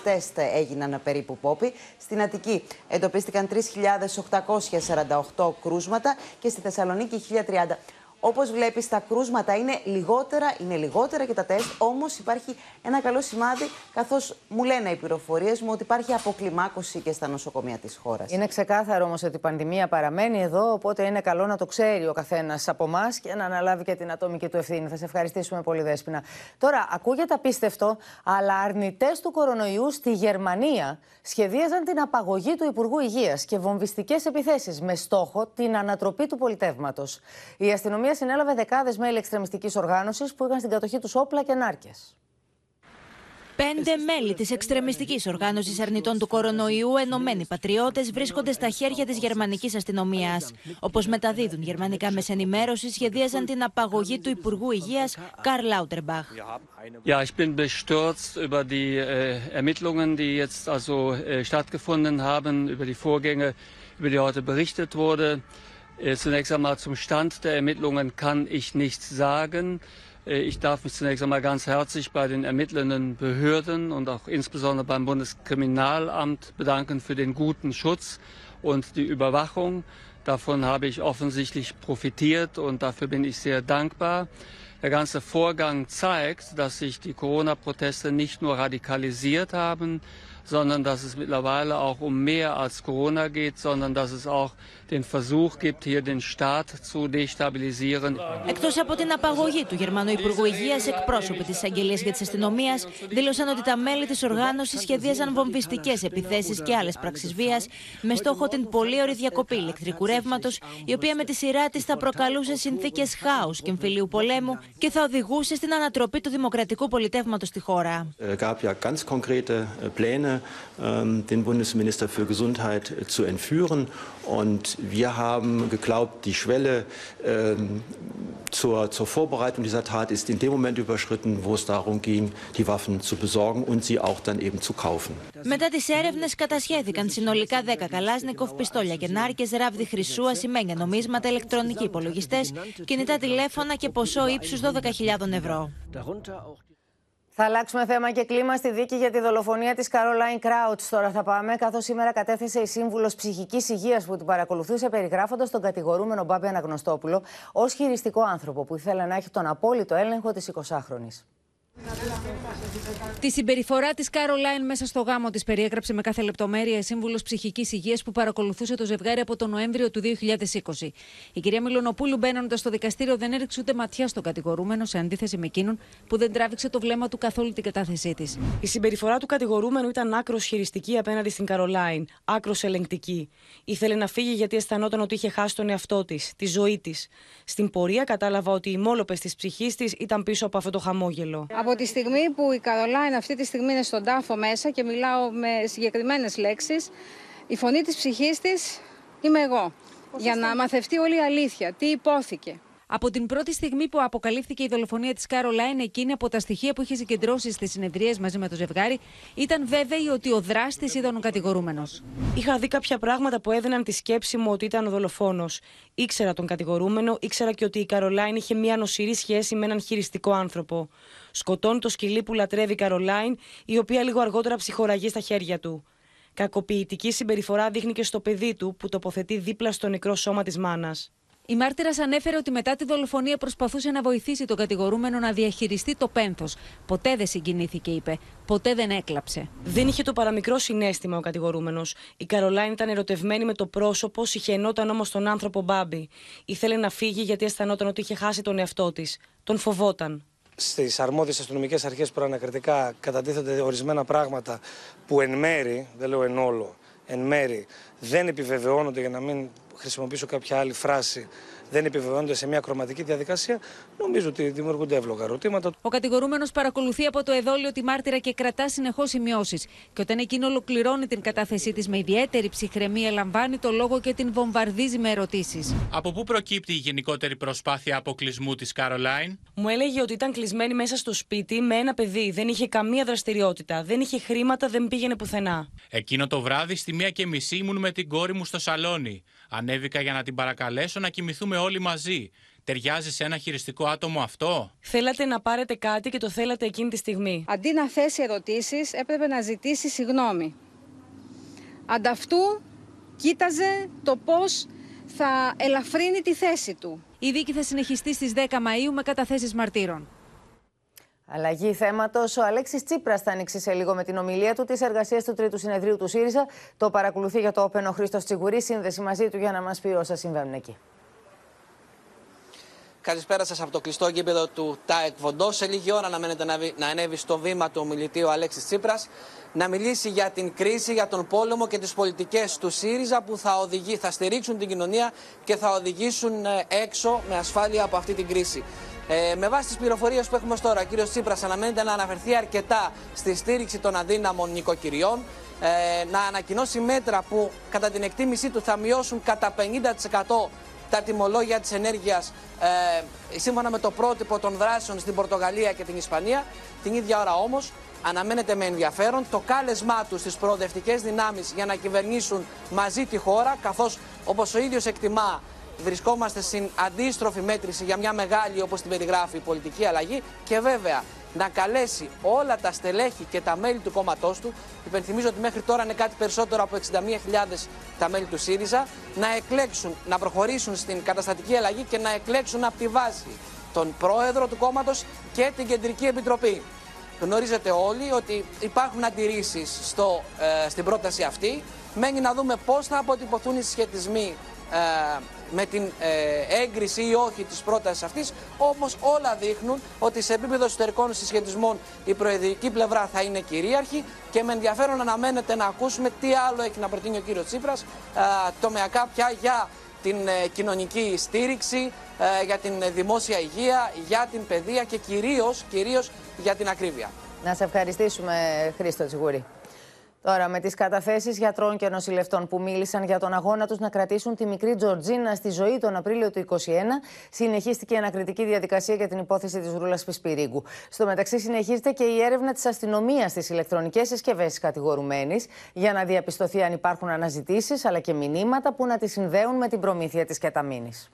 τεστ έγιναν περίπου πόπι. Στην Αττική εντοπίστηκαν 3.848 κρούσματα και στη Θεσσαλονίκη 1.030. Όπως βλέπεις, τα κρούσματα είναι λιγότερα, είναι λιγότερα και τα τεστ. Όμως υπάρχει ένα καλό σημάδι, καθώς μου λένε οι πληροφορίες μου ότι υπάρχει αποκλιμάκωση και στα νοσοκομεία της χώρας. Είναι ξεκάθαρο όμως ότι η πανδημία παραμένει εδώ, οπότε είναι καλό να το ξέρει ο καθένας από εμάς και να αναλάβει και την ατομική του ευθύνη. Θα σε ευχαριστήσουμε πολύ, Δέσπινα. Τώρα, ακούγεται απίστευτο, αλλά αρνητές του κορονοϊού στη Γερμανία σχεδίαζαν την απαγωγή του Υπουργού Υγείας και βομβιστικές επιθέσεις με στόχο την ανατροπή του πολιτεύματος. Η αστυνομία αστυνομία συνέλαβε δεκάδες μέλη εξτρεμιστικής οργάνωσης που είχαν στην κατοχή τους όπλα και νάρκε. Πέντε μέλη της εξτρεμιστικής οργάνωσης αρνητών του κορονοϊού, Ενωμένοι Πατριώτες, βρίσκονται στα χέρια της γερμανικής αστυνομίας. Όπως μεταδίδουν γερμανικά μεσενημέρωση, σχεδίαζαν την απαγωγή του Υπουργού Υγείας Καρλ Λάουτερμπαχ. Ja, ich bin bestürzt über die äh, Ermittlungen, die jetzt also äh, stattgefunden haben, über die Vorgänge, über die heute berichtet wurde. Äh, zunächst einmal zum Stand der Ermittlungen kann ich nichts sagen. Äh, ich darf mich zunächst einmal ganz herzlich bei den ermittelnden Behörden und auch insbesondere beim Bundeskriminalamt bedanken für den guten Schutz und die Überwachung. Davon habe ich offensichtlich profitiert und dafür bin ich sehr dankbar. Der ganze Vorgang zeigt, dass sich die Corona-Proteste nicht nur radikalisiert haben, sondern dass es mittlerweile auch um mehr als Corona geht, sondern dass es auch den Versuch gibt, hier den Staat zu destabilisieren. Εκτός από την απαγωγή του Γερμανού Υπουργού Υγείας, εκπρόσωποι της Αγγελίας και τη Αστυνομία δήλωσαν ότι τα μέλη της οργάνωσης σχεδίαζαν βομβιστικές επιθέσεις και άλλες πράξεις βίας με στόχο την πολύωρη διακοπή ηλεκτρικού ρεύματος, η οποία με τη σειρά της θα προκαλούσε συνθήκες χάους και εμφυλίου πολέμου και θα οδηγούσε στην ανατροπή του δημοκρατικού πολιτεύματος στη χώρα. gab ja ganz konkrete Pläne, den Bundesminister für Gesundheit zu entführen. Und wir haben geglaubt, die Schwelle zur, zur Vorbereitung dieser Tat ist in dem Moment überschritten, wo es darum ging, die Waffen zu besorgen und sie auch dann eben zu kaufen. Μετά τι έρευνε, κατασχέθηκαν συνολικά 10 καλάσνικοφ, πιστόλια και νάρκε, ράβδι χρυσού, ασημένια νομίσματα, ηλεκτρονικοί υπολογιστέ, κινητά τηλέφωνα και ποσό ύψου 12.000 ευρώ. Θα αλλάξουμε θέμα και κλίμα στη δίκη για τη δολοφονία της Καρολάιν Κράουτ. Τώρα θα πάμε, καθώς σήμερα κατέθεσε η σύμβουλος ψυχικής υγείας που την παρακολουθούσε, περιγράφοντας τον κατηγορούμενο Μπάμπη Αναγνωστόπουλο ως χειριστικό άνθρωπο που ήθελε να έχει τον απόλυτο έλεγχο της 20χρονη. Τη συμπεριφορά της Κάρολάιν μέσα στο γάμο της περιέγραψε με κάθε λεπτομέρεια η σύμβουλος ψυχικής υγείας που παρακολουθούσε το ζευγάρι από τον Νοέμβριο του 2020. Η κυρία Μιλονοπούλου, μπαίνοντας στο δικαστήριο, δεν έριξε ούτε ματιά στον κατηγορούμενο, σε αντίθεση με εκείνον που δεν τράβηξε το βλέμμα του καθόλου την κατάθεσή της. Η συμπεριφορά του κατηγορούμενου ήταν άκρος χειριστική απέναντι στην Καρολάιν, άκρος ελεγκτική. Ήθελε να φύγει γιατί αισθανόταν ότι είχε χάσει τον εαυτό της, τη ζωή της. Στην πορεία κατάλαβα ότι οι μόλοπες της ψυχής της ήταν πίσω από αυτό το χαμόγελο. Από τη στιγμή που η Καρολάιν αυτή τη στιγμή είναι στον τάφο μέσα και μιλάω με συγκεκριμένες λέξεις, η φωνή της ψυχής της είμαι εγώ. για να μαθευτεί όλη η αλήθεια, τι υπόθηκε. Από την πρώτη στιγμή που αποκαλύφθηκε η δολοφονία της Κάρολάιν, εκείνη από τα στοιχεία που είχε συγκεντρώσει στις συνεδρίες μαζί με το ζευγάρι, ήταν βέβαιη ότι ο δράστης ήταν ο κατηγορούμενος. Είχα δει κάποια πράγματα που έδιναν τη σκέψη μου ότι ήταν ο δολοφόνος. Ήξερα τον κατηγορούμενο, ήξερα και ότι η Καρολάιν είχε μια νοσηρή σχέση με έναν χειριστικό άνθρωπο. Σκοτώνει το σκυλί που λατρεύει η Καρολάιν, η οποία λίγο αργότερα ψυχοραγεί στα χέρια του. Κακοποιητική συμπεριφορά δείχνει και στο παιδί του που τοποθετεί δίπλα στο νεκρό σώμα της μάνας. Η μάρτυρας ανέφερε ότι μετά τη δολοφονία προσπαθούσε να βοηθήσει τον κατηγορούμενο να διαχειριστεί το πένθος. Ποτέ δεν συγκινήθηκε, είπε. Ποτέ δεν έκλαψε. Δεν είχε το παραμικρό συνέστημα ο κατηγορούμενος. Η Καρολάιν ήταν ερωτευμένη με το πρόσωπο, συχαινόταν όμως τον άνθρωπο Μπάμπη. Ήθελε να φύγει γιατί αισθανόταν ότι είχε χάσει τον εαυτό της. Τον φοβόταν. Στις αρμόδιες αστυνομικές αρχές προανακριτικά κατατίθενται ορισμένα πράγματα που εν μέρη, δεν λέω εν όλο, εν μέρη δεν επιβεβαιώνονται για να μην χρησιμοποιήσω κάποια άλλη φράση, δεν επιβεβαιώνονται σε μια κροματική διαδικασία, νομίζω ότι δημιουργούνται εύλογα ερωτήματα. Ο κατηγορούμενος παρακολουθεί από το εδόλιο τη μάρτυρα και κρατά συνεχώς σημειώσεις. Και όταν εκείνο ολοκληρώνει την κατάθεσή της με ιδιαίτερη ψυχραιμία, λαμβάνει το λόγο και την βομβαρδίζει με ερωτήσεις. Από πού προκύπτει η γενικότερη προσπάθεια αποκλεισμού της Καρολάιν, Μου έλεγε ότι ήταν κλεισμένη μέσα στο σπίτι με ένα παιδί. Δεν είχε καμία δραστηριότητα. Δεν είχε χρήματα, δεν πήγαινε πουθενά. Εκείνο το βράδυ στη μία και μισή ήμουν με την κόρη μου στο σαλόνι. Ανέβηκα για να την παρακαλέσω να κοιμηθούμε όλοι μαζί. Ταιριάζει σε ένα χειριστικό άτομο αυτό; Θέλατε να πάρετε κάτι και το θέλατε εκείνη τη στιγμή. Αντί να θέσει ερωτήσεις, έπρεπε να ζητήσεις συγγνώμη. Ανταυτού κοίταζε το πώς θα ελαφρύνει τη θέση του. Η δίκη θα συνεχιστεί στις 10 Μαΐου με καταθέσεις μαρτύρων. Αλλαγή θέματος. Ο Αλέξης Τσίπρας θα ανοίξει σε λίγο με την ομιλία του τη εργασία του Τρίτου Συνεδρίου του ΣΥΡΙΖΑ. Το παρακολουθεί για το Open ο Χρήστος Τσιγουρή. Σύνδεση μαζί του για να μας πει όσα συμβαίνουν εκεί. Καλησπέρα σας από το κλειστό γήπεδο του ΤΑΕΚ Βοντό. Σε λίγη ώρα αναμένεται να ανέβει στο βήμα του ομιλητή ο Αλέξης Τσίπρας να μιλήσει για την κρίση, για τον πόλεμο και τις πολιτικές του ΣΥΡΙΖΑ που θα, οδηγεί, θα στηρίξουν την κοινωνία και θα οδηγήσουν έξω με ασφάλεια από αυτή την κρίση. Ε, με βάση τις πληροφορίες που έχουμε τώρα, ο κύριος Τσίπρας αναμένεται να αναφερθεί αρκετά στη στήριξη των αδύναμων νοικοκυριών, ε, να ανακοινώσει μέτρα που κατά την εκτίμησή του θα μειώσουν κατά 50% τα τιμολόγια της ενέργειας ε, σύμφωνα με το πρότυπο των δράσεων στην Πορτογαλία και την Ισπανία. Την ίδια ώρα όμως αναμένεται με ενδιαφέρον το κάλεσμά τους στις προοδευτικές δυνάμεις για να κυβερνήσουν μαζί τη χώρα καθώς όπως ο ίδιος εκτιμά βρισκόμαστε στην αντίστροφη μέτρηση για μια μεγάλη όπως την περιγράφει η πολιτική αλλαγή και βέβαια να καλέσει όλα τα στελέχη και τα μέλη του κόμματός του. Υπενθυμίζω ότι μέχρι τώρα είναι κάτι περισσότερο από 61.000 τα μέλη του ΣΥΡΙΖΑ, να εκλέξουν, να προχωρήσουν στην καταστατική αλλαγή και να εκλέξουν από τη βάση τον πρόεδρο του κόμματος και την κεντρική επιτροπή. Γνωρίζετε όλοι ότι υπάρχουν αντιρρήσεις στο, ε, στην πρόταση αυτή. Μένει να δούμε πώς θα αποτυπωθούν οι συσχετισμοί ε, με την ε, έγκριση ή όχι της πρότασης αυτής, όμως όλα δείχνουν ότι σε επίπεδο εσωτερικών συσχετισμών η προεδρική πλευρά θα είναι κυρίαρχη και με ενδιαφέρον αναμένεται να ακούσουμε τι άλλο έχει να προτείνει ο κύριος Τσίπρας ε, τομεακά πια για την κοινωνική στήριξη, για την δημόσια υγεία, για την παιδεία και κυρίως, κυρίως για την ακρίβεια. Να σε ευχαριστήσουμε Χρήστο Τσιγούρη. Τώρα, με τις καταθέσεις γιατρών και νοσηλευτών που μίλησαν για τον αγώνα τους να κρατήσουν τη μικρή Τζορτζίνα στη ζωή τον Απρίλιο του 2021, συνεχίστηκε η ανακριτική διαδικασία για την υπόθεση της Ρούλα Πισπυρίγκου. Στο μεταξύ, συνεχίζεται και η έρευνα της αστυνομίας στις ηλεκτρονικές συσκευές της κατηγορουμένης για να διαπιστωθεί αν υπάρχουν αναζητήσεις αλλά και μηνύματα που να τη συνδέουν με την προμήθεια της κεταμίνης.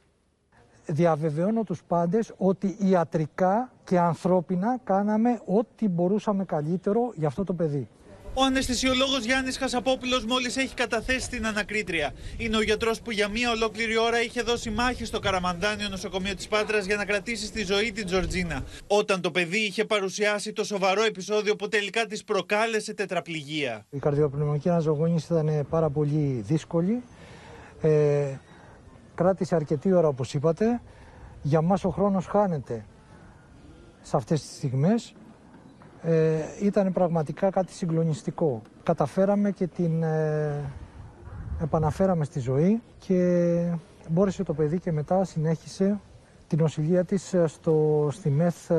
Διαβεβαιώνω τους πάντες ότι ιατρικά και ανθρώπινα κάναμε ό,τι μπορούσαμε καλύτερο για αυτό το παιδί. Ο αναισθησιολόγος Γιάννης Χασαπόπουλος μόλις έχει καταθέσει την ανακρίτρια. Είναι ο γιατρός που για μία ολόκληρη ώρα είχε δώσει μάχη στο Καραμαντάνιο νοσοκομείο της Πάτρας για να κρατήσει στη ζωή την Τζορτζίνα. Όταν το παιδί είχε παρουσιάσει το σοβαρό επεισόδιο που τελικά της προκάλεσε τετραπληγία. Η καρδιοπνευματική αναζωογόνηση ήταν πάρα πολύ δύσκολη. Ε, κράτησε αρκετή ώρα όπως είπατε. Για μας ο χρόνος χάνεται σε αυτές τις στιγμές ε, ήταν πραγματικά κάτι συγκλονιστικό. Καταφέραμε και την ε, επαναφέραμε στη ζωή και μπόρεσε το παιδί και μετά συνέχισε την νοσηλεία της ε, στο, στη ΜΕΘ ε,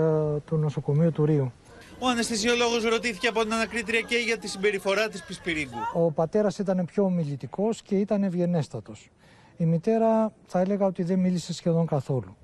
του νοσοκομείου του Ρίου. Ο αναισθησιολόγος ρωτήθηκε από την ανακρίτρια και για τη συμπεριφορά της Πισπυρίγκου. Ο πατέρας ήταν πιο ομιλητικός και ήταν ευγενέστατος. Η μητέρα θα έλεγα ότι δεν μίλησε σχεδόν καθόλου.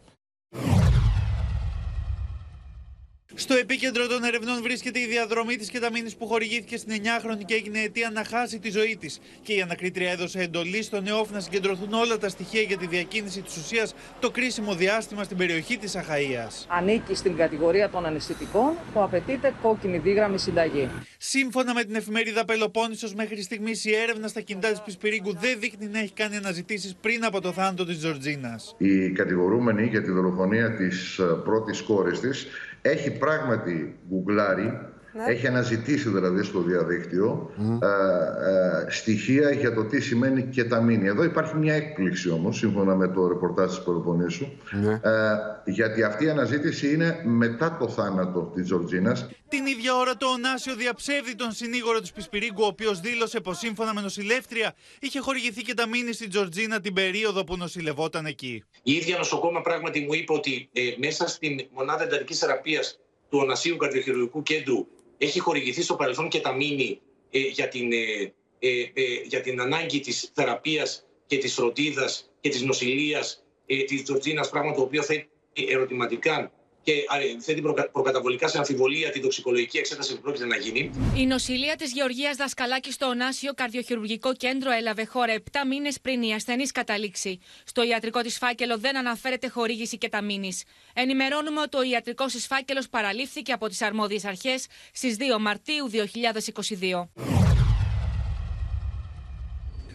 Στο επίκεντρο των ερευνών βρίσκεται η διαδρομή της Κεταμίνης που χορηγήθηκε στην 9χρονη και έγινε αιτία να χάσει τη ζωή της. Και η ανακρίτρια έδωσε εντολή στον ΕΟΦ να συγκεντρωθούν όλα τα στοιχεία για τη διακίνηση της ουσίας το κρίσιμο διάστημα στην περιοχή της Αχαία. Ανήκει στην κατηγορία των αναισθητικών που απαιτείται κόκκινη δίγραμμη συνταγή. Σύμφωνα με την εφημερίδα Πελοπόννησος, μέχρι στιγμής η έρευνα στα κινητά της Πισπυρίγκου δεν δείχνει να έχει κάνει αναζητήσεις πριν από το θάνατο της Τζορτζίνας. Η κατηγορούμενη για τη δολοφονία της ε, πρώτης κόρης της έχει πράγματι γκουγκλάρει, ναι. έχει αναζητήσει δηλαδή στο διαδίκτυο ε, ε, στοιχεία για το τι σημαίνει κεταμίνη. Εδώ υπάρχει μια έκπληξη όμως, σύμφωνα με το ρεπορτάζ της Πελοποννήσου, ναι. ε, γιατί αυτή η αναζήτηση είναι μετά το θάνατο της Τζορτζίνας. Την ίδια ώρα το Ονάσιο διαψεύδει τον συνήγορο του Πισπυρίγκου, ο οποίος δήλωσε πως σύμφωνα με νοσηλεύτρια είχε χορηγηθεί και τα μήνυ στην Τζορτζίνα την περίοδο που νοσηλευόταν εκεί. Η ίδια νοσοκόμα πράγματι μου είπε ότι ε, μέσα στην μονάδα εντατικής θεραπείας του Ονασίου Καρδιοχειρουργικού Κέντρου έχει χορηγηθεί στο παρελθόν και τα μήνυ ε, για, την, ε, ε, για την ανάγκη της θεραπείας και της φροντίδας και της νοσηλείας ε, της Τζορτζίνας, πράγμα το οποίο θέτει ερωτηματικά και θέτει προκαταβολικά σε αμφιβολία την τοξικολογική εξέταση που πρόκειται να γίνει. Η νοσηλεία της Γεωργίας Δασκαλάκης στο Ονάσιο Καρδιοχειρουργικό Κέντρο έλαβε χώρα 7 μήνες πριν η ασθενής καταλήξει. Στο ιατρικό της φάκελο δεν αναφέρεται χορήγηση και ταμίνη. Ενημερώνουμε ότι ο ιατρικός της φάκελος παραλήφθηκε από τις αρμόδιες αρχές στις 2 Μαρτίου 2022.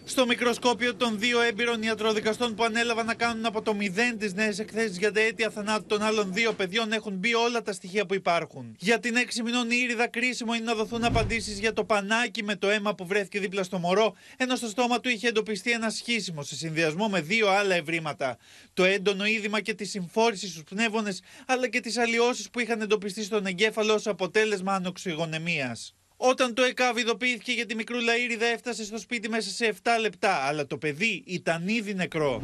Στο μικροσκόπιο των δύο έμπειρων ιατροδικαστών που ανέλαβαν να κάνουν από το μηδέν τις νέες εκθέσεις για τα αίτια θανάτου των άλλων δύο παιδιών έχουν μπει όλα τα στοιχεία που υπάρχουν. Για την έξι μηνών ήριδα κρίσιμο είναι να δοθούν απαντήσεις για το πανάκι με το αίμα που βρέθηκε δίπλα στο μωρό, ενώ στο στόμα του είχε εντοπιστεί ένα σχίσιμο σε συνδυασμό με δύο άλλα ευρήματα. Το έντονο είδημα και τη συμφόρηση στους πνεύμονες, αλλά και τις αλλοιώσεις που είχαν εντοπιστεί στον εγκέφαλο ως αποτέλεσμα ανοξυγονεμίας. Όταν το ΕΚΑΒ ειδοποιήθηκε για τη μικρούλα Ήριδα έφτασε στο σπίτι μέσα σε 7 λεπτά, αλλά το παιδί ήταν ήδη νεκρό.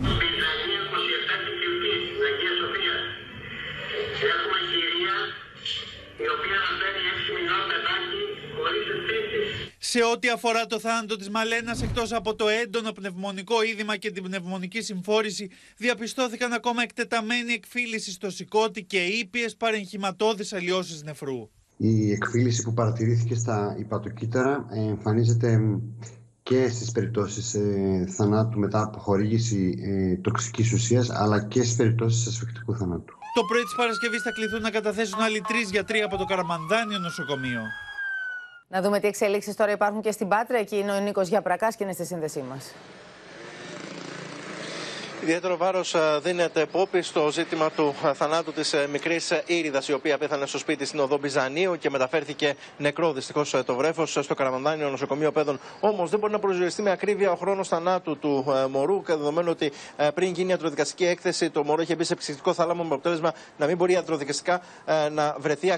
Σε ό,τι αφορά το θάνατο της Μαλένας, εκτός από το έντονο πνευμονικό είδημα και την πνευμονική συμφόρηση, διαπιστώθηκαν ακόμα εκτεταμένη εκφύληση στο σηκώτη και ήπιες παρεγχηματώδεις αλλοιώσεις νεφρού. Η εκφύλιση που παρατηρήθηκε στα υπατοκύτταρα εμφανίζεται και στις περιπτώσεις ε, θανάτου μετά από χορήγηση ε, τοξικής ουσίας, αλλά και στις περιπτώσεις ασφυκτικού θανάτου. Το πρωί της Παρασκευής θα κληθούν να καταθέσουν άλλοι τρεις γιατροί από το Καραμανδάνιο νοσοκομείο. Να δούμε τι εξελίξεις τώρα υπάρχουν και στην Πάτρα. Εκεί είναι ο Νίκος Γιαπρακάς και είναι στη σύνδεσή μας. Ιδιαίτερο βάρος δίνεται πόπη στο ζήτημα του θανάτου της μικρής Ήριδας, η οποία πέθανε στο σπίτι στην οδό Μπιζανίου και μεταφέρθηκε νεκρό δυστυχώς το βρέφος στο Καραμανδάνιο Νοσοκομείο Παιδών. Όμως δεν μπορεί να προσδιοριστεί με ακρίβεια ο χρόνος θανάτου του μωρού, δεδομένου ότι πριν γίνει η ιατροδικαστική έκθεση, το μωρό είχε μπει σε ψυχικό θάλαμο με αποτέλεσμα να μην μπορεί ιατροδικαστικά να βρεθεί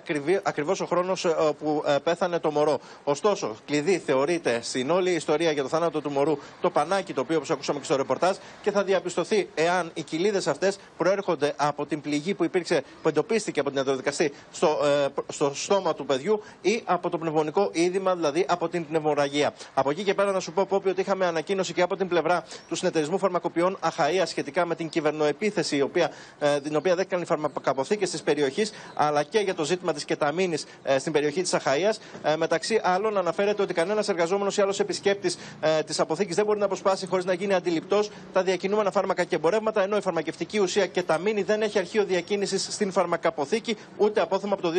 ακριβώς ο χρόνος που πέθανε το μωρό. Ωστόσο, κλειδί θεωρείται στην όλη ιστορία για το θάνατο του μωρού το πανάκι, το οποίο όπως ακούσαμε και στο ρεπορτάζ, και θα διαπιστωθεί εάν οι κοιλίδες αυτές προέρχονται από την πληγή που υπήρξε, που εντοπίστηκε από την ιατροδικαστή στο, ε, στο στόμα του παιδιού ή από το πνευμονικό είδημα, δηλαδή από την πνευμοραγία. Από εκεί και πέρα να σου πω, Πόπι, ότι είχαμε ανακοίνωση και από την πλευρά του συνεταιρισμού φαρμακοποιών Αχαία σχετικά με την κυβερνοεπίθεση, η οποία, ε, την οποία δέχτηκαν οι φαρμακοποθήκες της περιοχής, αλλά και για το ζήτημα της κεταμίνης ε, στην περιοχή της Αχαία. Ε, μεταξύ άλλων, αναφέρεται ότι κανένας εργαζόμενος ή άλλος επισκέπτης ε, της αποθήκης δεν μπορεί να αποσπάσει χωρίς να γίνει αντιληπτός τα διακινούμενα φάρμακα και εμπορεύματα, ενώ η φαρμακευτική ουσία και τα μήνυ δεν έχει αρχείο διακίνησης στην φαρμακαποθήκη, ούτε απόθεμα από το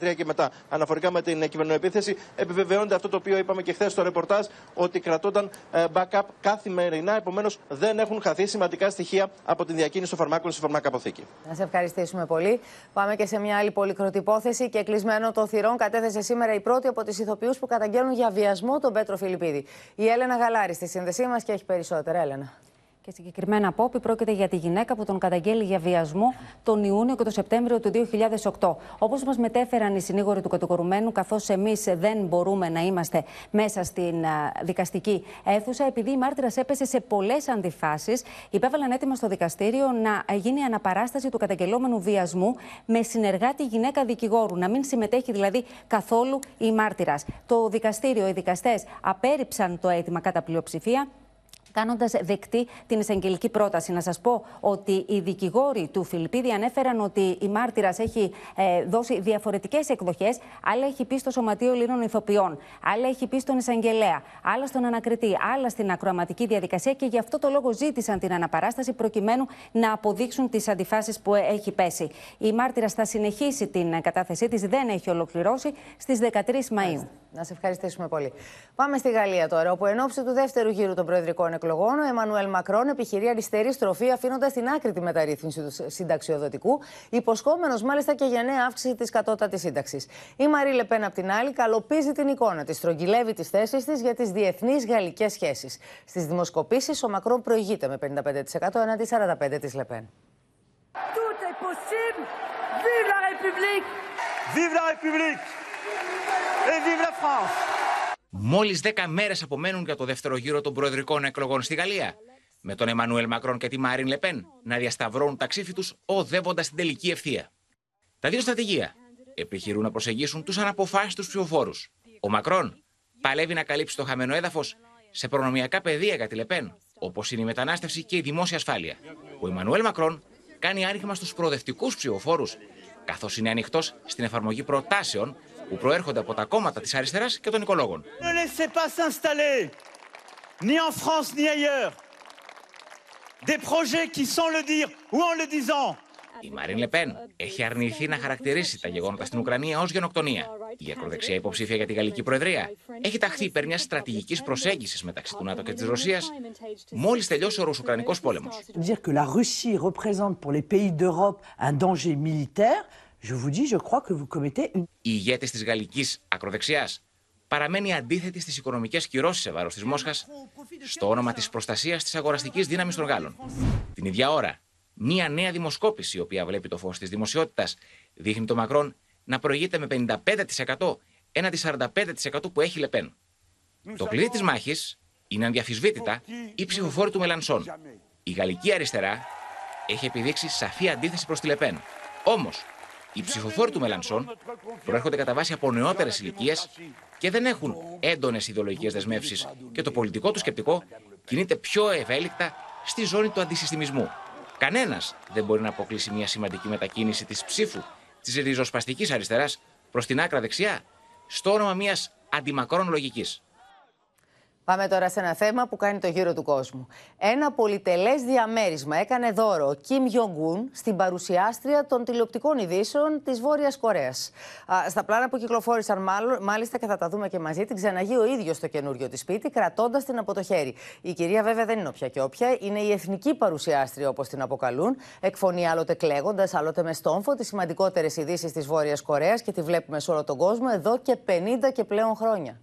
2013 και μετά. Αναφορικά με την κυβερνοεπίθεση, επιβεβαιώνεται αυτό το οποίο είπαμε και χθες στο ρεπορτάζ, ότι κρατώνταν ε, backup καθημερινά. Επομένως, δεν έχουν χαθεί σημαντικά στοιχεία από την διακίνηση των φαρμάκων στη φαρμακαποθήκη. Να σε ευχαριστήσουμε πολύ. Πάμε και σε μια άλλη πολυκροτή υπόθεση και κλεισμένο το θυρών κατέθεσε σήμερα η πρώτη από τις ηθοποιούς που καταγγέλνουν για βιασμό τον Πέτρο Φιλιππίδη. Η Έλενα Γαλάρη στη σύνδεσή μας και έχει περισσότερα. Έλενα. Και συγκεκριμένα Πόπη πρόκειται για τη γυναίκα που τον καταγγέλει για βιασμό τον Ιούνιο και τον Σεπτέμβριο του 2008. Όπως μας μετέφεραν οι συνήγοροι του κατηγορουμένου, καθώς εμείς δεν μπορούμε να είμαστε μέσα στην δικαστική αίθουσα, επειδή η μάρτυρας έπεσε σε πολλές αντιφάσεις, υπέβαλαν έτοιμα στο δικαστήριο να γίνει αναπαράσταση του καταγγελόμενου βιασμού με συνεργάτη γυναίκα δικηγόρου, να μην συμμετέχει δηλαδή καθόλου η μάρτυρας. Το δικαστήριο, οι δικαστές απέρριψαν το αίτημα κατά πλειοψηφία κάνοντας δεκτή την εισαγγελική πρόταση. Να σας πω ότι οι δικηγόροι του Φιλιππίδη ανέφεραν ότι η μάρτυρας έχει ε, δώσει διαφορετικές εκδοχές. Άλλα έχει πει στο Σωματείο Ελλήνων Ιθοποιών, άλλα έχει πει στον εισαγγελέα, άλλα στον ανακριτή, άλλα στην ακροαματική διαδικασία και γι' αυτό το λόγο ζήτησαν την αναπαράσταση προκειμένου να αποδείξουν τις αντιφάσεις που έχει πέσει. Η μάρτυρα θα συνεχίσει την κατάθεσή της, δεν έχει ολοκληρώσει στις 13 Μαου. Να σε ευχαριστήσουμε πολύ. Πάμε στη Γαλλία τώρα, όπου εν ώψη του δεύτερου γύρου των προεδρικών εκλογών, ο Εμμανουέλ Μακρόν επιχειρεί αριστερή στροφή, αφήνοντας την άκρη τη μεταρρύθμιση του συνταξιοδοτικού, υποσχόμενος μάλιστα και για νέα αύξηση της κατώτατης σύνταξης. Η Μαρή Λεπέν, απ' την άλλη, καλοπίζει την εικόνα της, στρογγυλεύει τις θέσεις της για τις διεθνείς γαλλικές σχέσεις. Στις δημοσκοπήσεις, ο Μακρόν προηγείται με 55% έναντι 45% τη Λεπέν. Tout est possible! Vive la République! Vive la République! Et vive la France! Μόλις 10 μέρες απομένουν για το δεύτερο γύρο των προεδρικών εκλογών στη Γαλλία. Με τον Εμμανουέλ Μακρόν και τη Μάριν Λεπέν να διασταυρώνουν τα ξύφη τους οδεύοντας την τελική ευθεία. Τα δύο στρατηγία επιχειρούν να προσεγγίσουν τους αναποφάσιστους ψηφοφόρους. Ο Μακρόν παλεύει να καλύψει το χαμένο έδαφος σε προνομιακά πεδία για τη Λεπέν, όπως είναι η μετανάστευση και η δημόσια ασφάλεια. Ο Εμμανουέλ Μακρόν κάνει άνοιγμα στους προοδευτικούς ψηφοφόρους, καθώς είναι ανοιχτός στην εφαρμογή προτάσεων που προέρχονται από τα κόμματα της αριστεράς και των οικολόγων. ni en France ni ailleurs, des projets qui, sans le dire ou en le disant, η Μαρίν Λεπέν έχει αρνηθεί να χαρακτηρίσει τα γεγονότα στην Ουκρανία ως γενοκτονία. Η ακροδεξιά υποψήφια για τη Γαλλική Προεδρία έχει ταχθεί υπέρ μιας στρατηγικής προσέγγισης μεταξύ του ΝΑΤΟ και της Ρωσίας μόλις τελειώσει ο Ρωσο-Ουκρανικό πόλεμος. Je vous dis, je crois que vous commettez une... Η ηγέτη της γαλλικής ακροδεξιάς παραμένει αντίθετη στις οικονομικές κυρώσεις σε βάρος της Μόσχας στο όνομα της προστασίας της αγοραστικής δύναμης των Γάλλων. Την ίδια ώρα, μία νέα δημοσκόπηση, η οποία βλέπει το φως της δημοσιότητας, δείχνει το Μακρόν να προηγείται με 55% έναντι 45% που έχει Λεπέν. Το κλειδί της μάχης είναι ανδιαφυσβήτητα η ψηφοφόρη του Μελανσόν. Η γαλλική αριστερά έχει επιδείξει σαφή αντίθεση προς τη Λεπέν. Όμως, οι ψηφοφόροι του Μελανσόν προέρχονται κατά βάση από νεότερες ηλικίες και δεν έχουν έντονες ιδεολογικές δεσμεύσεις και το πολιτικό του σκεπτικό κινείται πιο ευέλικτα στη ζώνη του αντισυστημισμού. Κανένας δεν μπορεί να αποκλείσει μια σημαντική μετακίνηση της ψήφου της ριζοσπαστικής αριστεράς προς την άκρα δεξιά στο όνομα μιας αντιμακρών λογικής. Πάμε τώρα σε ένα θέμα που κάνει το γύρο του κόσμου. Ένα πολυτελές διαμέρισμα έκανε δώρο ο Κιμ Γιονγκούν στην παρουσιάστρια των τηλεοπτικών ειδήσεων της Βόρειας Κορέας. Στα πλάνα που κυκλοφόρησαν, μάλιστα και θα τα δούμε και μαζί, την ξαναγεί ο ίδιος στο καινούριο της σπίτι, κρατώντας την από το χέρι. Η κυρία, βέβαια, δεν είναι όποια και όποια. Είναι η εθνική παρουσιάστρια, όπως την αποκαλούν. Εκφωνεί άλλοτε κλαίγοντας, άλλοτε με στόμφο τις σημαντικότερες ειδήσεις της Βόρειας Κορέας και τη βλέπουμε σε όλο τον κόσμο εδώ και 50 και πλέον χρόνια.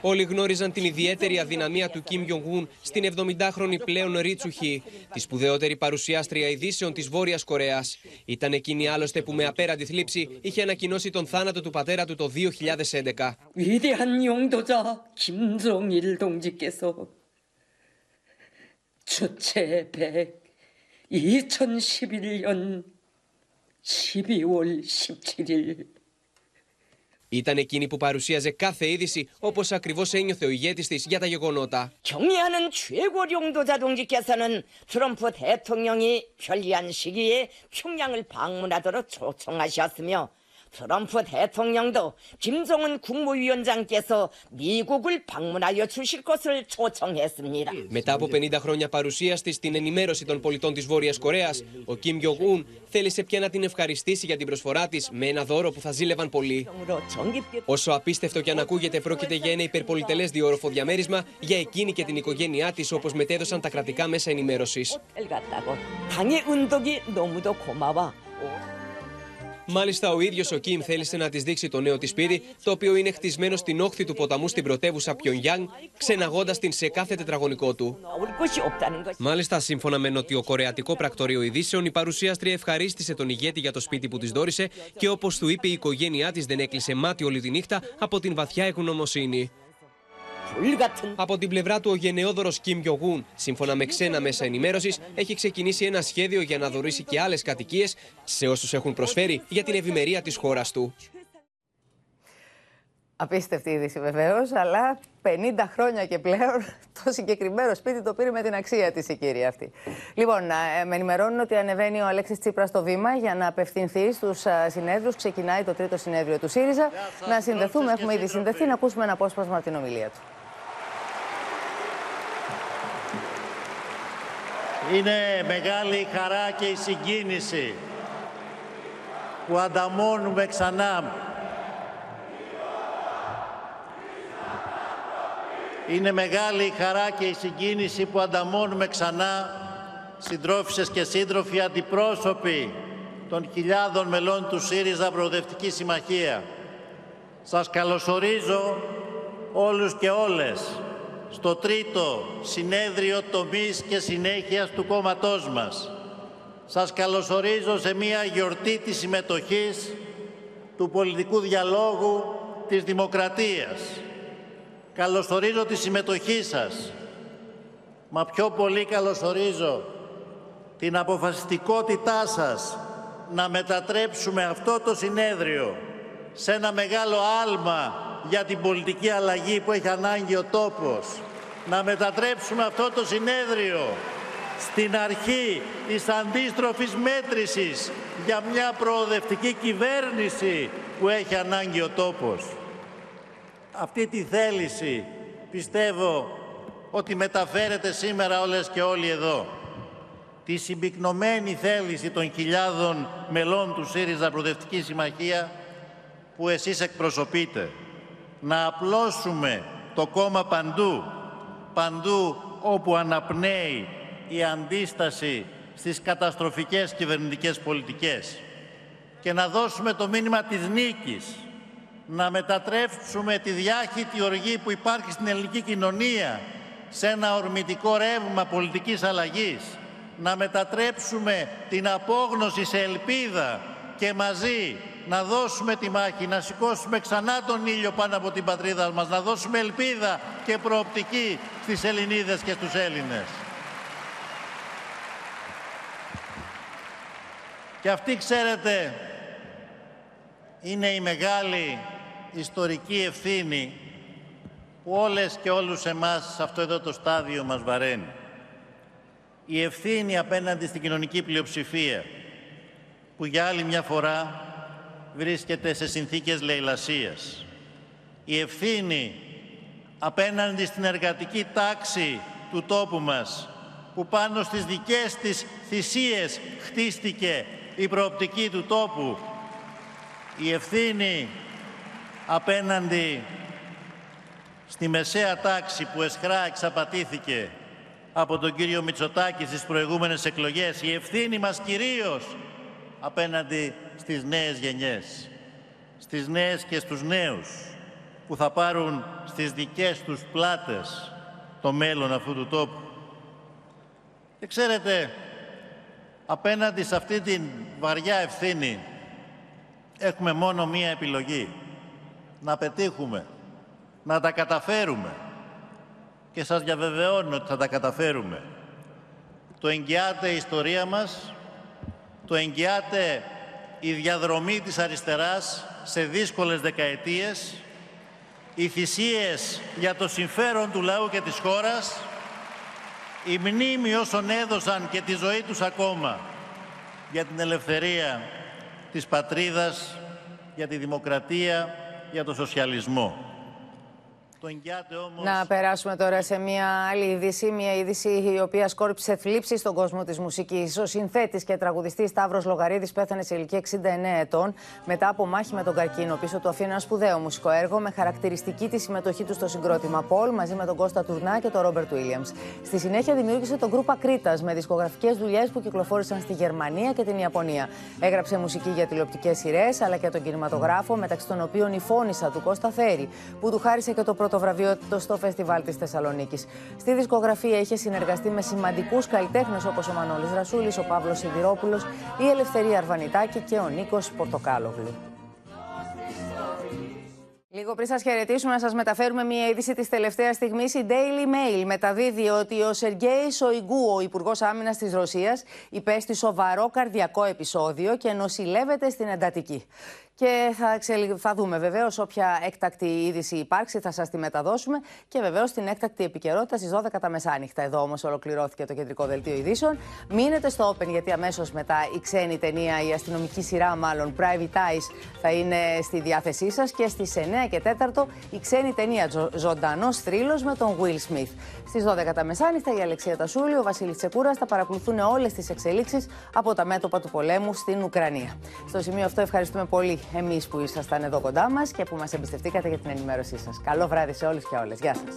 Όλοι γνώριζαν την ιδιαίτερη αδυναμία του Κιμ Γιονγκούν στην 70χρονη πλέον Ρίτσουχη, τη σπουδαιότερη παρουσιάστρια ειδήσεων της Βόρειας Κορέας. Ήταν εκείνη άλλωστε που με απέραντη θλίψη είχε ανακοινώσει τον θάνατο του πατέρα του το 2011. Ήταν εκείνη που παρουσίαζε κάθε είδηση όπω ακριβώ ένιωθε ο ηγέτη τη για τα γεγονότα. 경리하는 최고 용도자 동지께서는 트럼프 대통령이 편리한 시기에 평양을 방문하도록 초청하셨으며 트럼프 대통령도 김정은 국무위원장께서 미국을 방문하여 주실 것을 초청했습니다. Μετά από 50 χρόνια παρουσία τη στην ενημέρωση των πολιτών τη Βόρεια Κορέα, ο Κιμ Γιογούν θέλησε πια να την ευχαριστήσει για την προσφορά τη με ένα δώρο που θα ζήλευαν πολύ. Όσο απίστευτο και αν ακούγεται, πρόκειται για ένα υπερπολιτελέ διόροφο διαμέρισμα για εκείνη και την οικογένειά τη, όπω μετέδωσαν τα κρατικά μέσα ενημέρωση. Μάλιστα, ο ίδιος ο Κιμ θέλησε να της δείξει το νέο της σπίτι, το οποίο είναι χτισμένο στην όχθη του ποταμού στην πρωτεύουσα Πιονγκιάνγκ, ξεναγώντας την σε κάθε τετραγωνικό του. Μάλιστα, σύμφωνα με νοτιοκορεατικό πρακτορείο ειδήσεων, η παρουσίαστρια ευχαρίστησε τον ηγέτη για το σπίτι που της δόρισε και όπως του είπε, η οικογένειά της δεν έκλεισε μάτι όλη τη νύχτα από την βαθιά ευγνωμοσύνη. Από την πλευρά του, ο γενναιόδωρος Κιμ Γιογούν, σύμφωνα με ξένα μέσα ενημέρωσης, έχει ξεκινήσει ένα σχέδιο για να δωρήσει και άλλες κατοικίες σε όσους έχουν προσφέρει για την ευημερία της χώρας του. Απίστευτη είδηση βεβαίως, αλλά 50 χρόνια και πλέον το συγκεκριμένο σπίτι το πήρε με την αξία της η κυρία αυτή. Λοιπόν, με ενημερώνουν ότι ανεβαίνει ο Αλέξης Τσίπρας στο βήμα για να απευθυνθεί στους συνέδρους. Ξεκινάει το τρίτο συνέδριο του ΣΥΡΙΖΑ. Να συνδεθούμε, έχουμε ήδη συνδεθεί, να ακούσουμε ένα απόσπασμα από την ομιλία του. Είναι μεγάλη χαρά και η συγκίνηση που ανταμώνουμε ξανά. Είναι μεγάλη η χαρά και η συγκίνηση που ανταμώνουμε ξανά συντρόφισσες και σύντροφοι αντιπρόσωποι των χιλιάδων μελών του ΣΥΡΙΖΑ Προοδευτική Συμμαχία. Σας καλωσορίζω όλους και όλες στο τρίτο συνέδριο τομής και συνέχειας του κόμματός μας. Σας καλωσορίζω σε μια γιορτή της συμμετοχής του πολιτικού διαλόγου της δημοκρατίας. Καλωσορίζω τη συμμετοχή σας, μα πιο πολύ καλωσορίζω την αποφασιστικότητά σας να μετατρέψουμε αυτό το συνέδριο σε ένα μεγάλο άλμα για την πολιτική αλλαγή που έχει ανάγκη ο τόπος. Να μετατρέψουμε αυτό το συνέδριο στην αρχή της αντίστροφης μέτρησης για μια προοδευτική κυβέρνηση που έχει ανάγκη ο τόπος. Αυτή τη θέληση πιστεύω ότι μεταφέρεται σήμερα όλες και όλοι εδώ. Τη συμπυκνωμένη θέληση των χιλιάδων μελών του ΣΥΡΙΖΑ Προοδευτικής Συμμαχίας που εσείς εκπροσωπείτε να απλώσουμε το κόμμα παντού, παντού όπου αναπνέει η αντίσταση στις καταστροφικές κυβερνητικές πολιτικές. Και να δώσουμε το μήνυμα της νίκης, να μετατρέψουμε τη διάχυτη οργή που υπάρχει στην ελληνική κοινωνία σε ένα ορμητικό ρεύμα πολιτικής αλλαγής, να μετατρέψουμε την απόγνωση σε ελπίδα και μαζί να δώσουμε τη μάχη, να σηκώσουμε ξανά τον ήλιο πάνω από την πατρίδα μας, να δώσουμε ελπίδα και προοπτική στις Ελληνίδες και στους Έλληνες. Και αυτή, ξέρετε, είναι η μεγάλη ιστορική ευθύνη που όλες και όλους εμάς σε αυτό εδώ το στάδιο μας βαραίνει. Η ευθύνη απέναντι στην κοινωνική πλειοψηφία που για άλλη μια φορά βρίσκεται σε συνθήκες λαιλασίας. Η ευθύνη απέναντι στην εργατική τάξη του τόπου μας που πάνω στις δικές της θυσίες χτίστηκε η προοπτική του τόπου η ευθύνη απέναντι στη μεσαία τάξη που εσχρά εξαπατήθηκε από τον κύριο Μητσοτάκη στις προηγούμενες εκλογές η ευθύνη μας κυρίως απέναντι στις νέες γενιές στις νέες και στους νέους που θα πάρουν στις δικές τους πλάτες το μέλλον αυτού του τόπου. Και ξέρετε, απέναντι σε αυτή την βαριά ευθύνη έχουμε μόνο μία επιλογή. Να πετύχουμε, να τα καταφέρουμε. Και σας διαβεβαιώνω ότι θα τα καταφέρουμε. Το εγγυάται η ιστορία μας, το εγγυάται η διαδρομή της αριστεράς σε δύσκολες δεκαετίες, οι θυσίες για το συμφέρον του λαού και της χώρας, η μνήμη όσων έδωσαν και τη ζωή τους ακόμα για την ελευθερία της πατρίδας, για τη δημοκρατία, για το σοσιαλισμό. Να περάσουμε τώρα σε μια άλλη είδηση. Μια είδηση η οποία σκόρπισε θλίψη στον κόσμο της μουσικής. Ο συνθέτης και τραγουδιστής Σταύρος Λογαρίδης πέθανε σε ηλικία 69 ετών μετά από μάχη με τον καρκίνο. Πίσω του αφήνει ένα σπουδαίο μουσικό έργο με χαρακτηριστική τη συμμετοχή του στο συγκρότημα Πολ μαζί με τον Κώστα Τουρνά και τον Ρόμπερτ Βίλιαμς. Στη συνέχεια δημιούργησε τον γκρουπ Ακρίτα με δισκογραφικές δουλειές που κυκλοφόρησαν στη Γερμανία και την Ιαπωνία. Έγραψε μουσική για τηλεοπτικές σειρές αλλά και τον κινηματογράφο μεταξύ των οποίων η φώνησα του Κώστα Θέρη που του χάρισε και το πρώτο βραβείο στο φεστιβάλ της Θεσσαλονίκης. Στη δισκογραφία είχε συνεργαστεί με σημαντικούς καλλιτέχνες όπως ο Μανώλης Ρασούλης, ο Παύλος Σιδηρόπουλος, η Ελευθερία Αρβανιτάκη και ο Νίκος Πορτοκάλογλου. Λίγο πριν σας χαιρετήσουμε, να σας μεταφέρουμε μια είδηση της τελευταίας στιγμής. Η Daily Mail μεταδίδει ότι ο Σεργέη Σοϊγκού, ο Υπουργός Άμυνας της Ρωσίας, υπέστη σοβαρό καρδιακό επεισόδιο και νοσηλεύεται στην εντατική. Και θα, θα δούμε βεβαίως όποια έκτακτη είδηση υπάρξει, θα σας τη μεταδώσουμε. Και βεβαίως την έκτακτη επικαιρότητα στις 12 τα μεσάνυχτα. Εδώ όμως ολοκληρώθηκε το κεντρικό δελτίο ειδήσεων. Μείνετε στο Open, γιατί αμέσως μετά η ξένη ταινία, η αστυνομική σειρά μάλλον, Private Eyes, θα είναι στη διάθεσή σας. Και στις 9 και 4 η ξένη ταινία Ζωντανός Θρύλος με τον Will Smith. Στις 12 τα μεσάνυχτα η Αλεξία Τασούλη, ο Βασίλης Τσεκούρας θα παρακολουθούν όλες τις εξελίξεις από τα μέτωπα του πολέμου στην Ουκρανία. Στο σημείο αυτό ευχαριστούμε πολύ εμείς που ήσασταν εδώ κοντά μας και που μας εμπιστευτήκατε για την ενημέρωσή σας. Καλό βράδυ σε όλους και όλες. Γεια σας.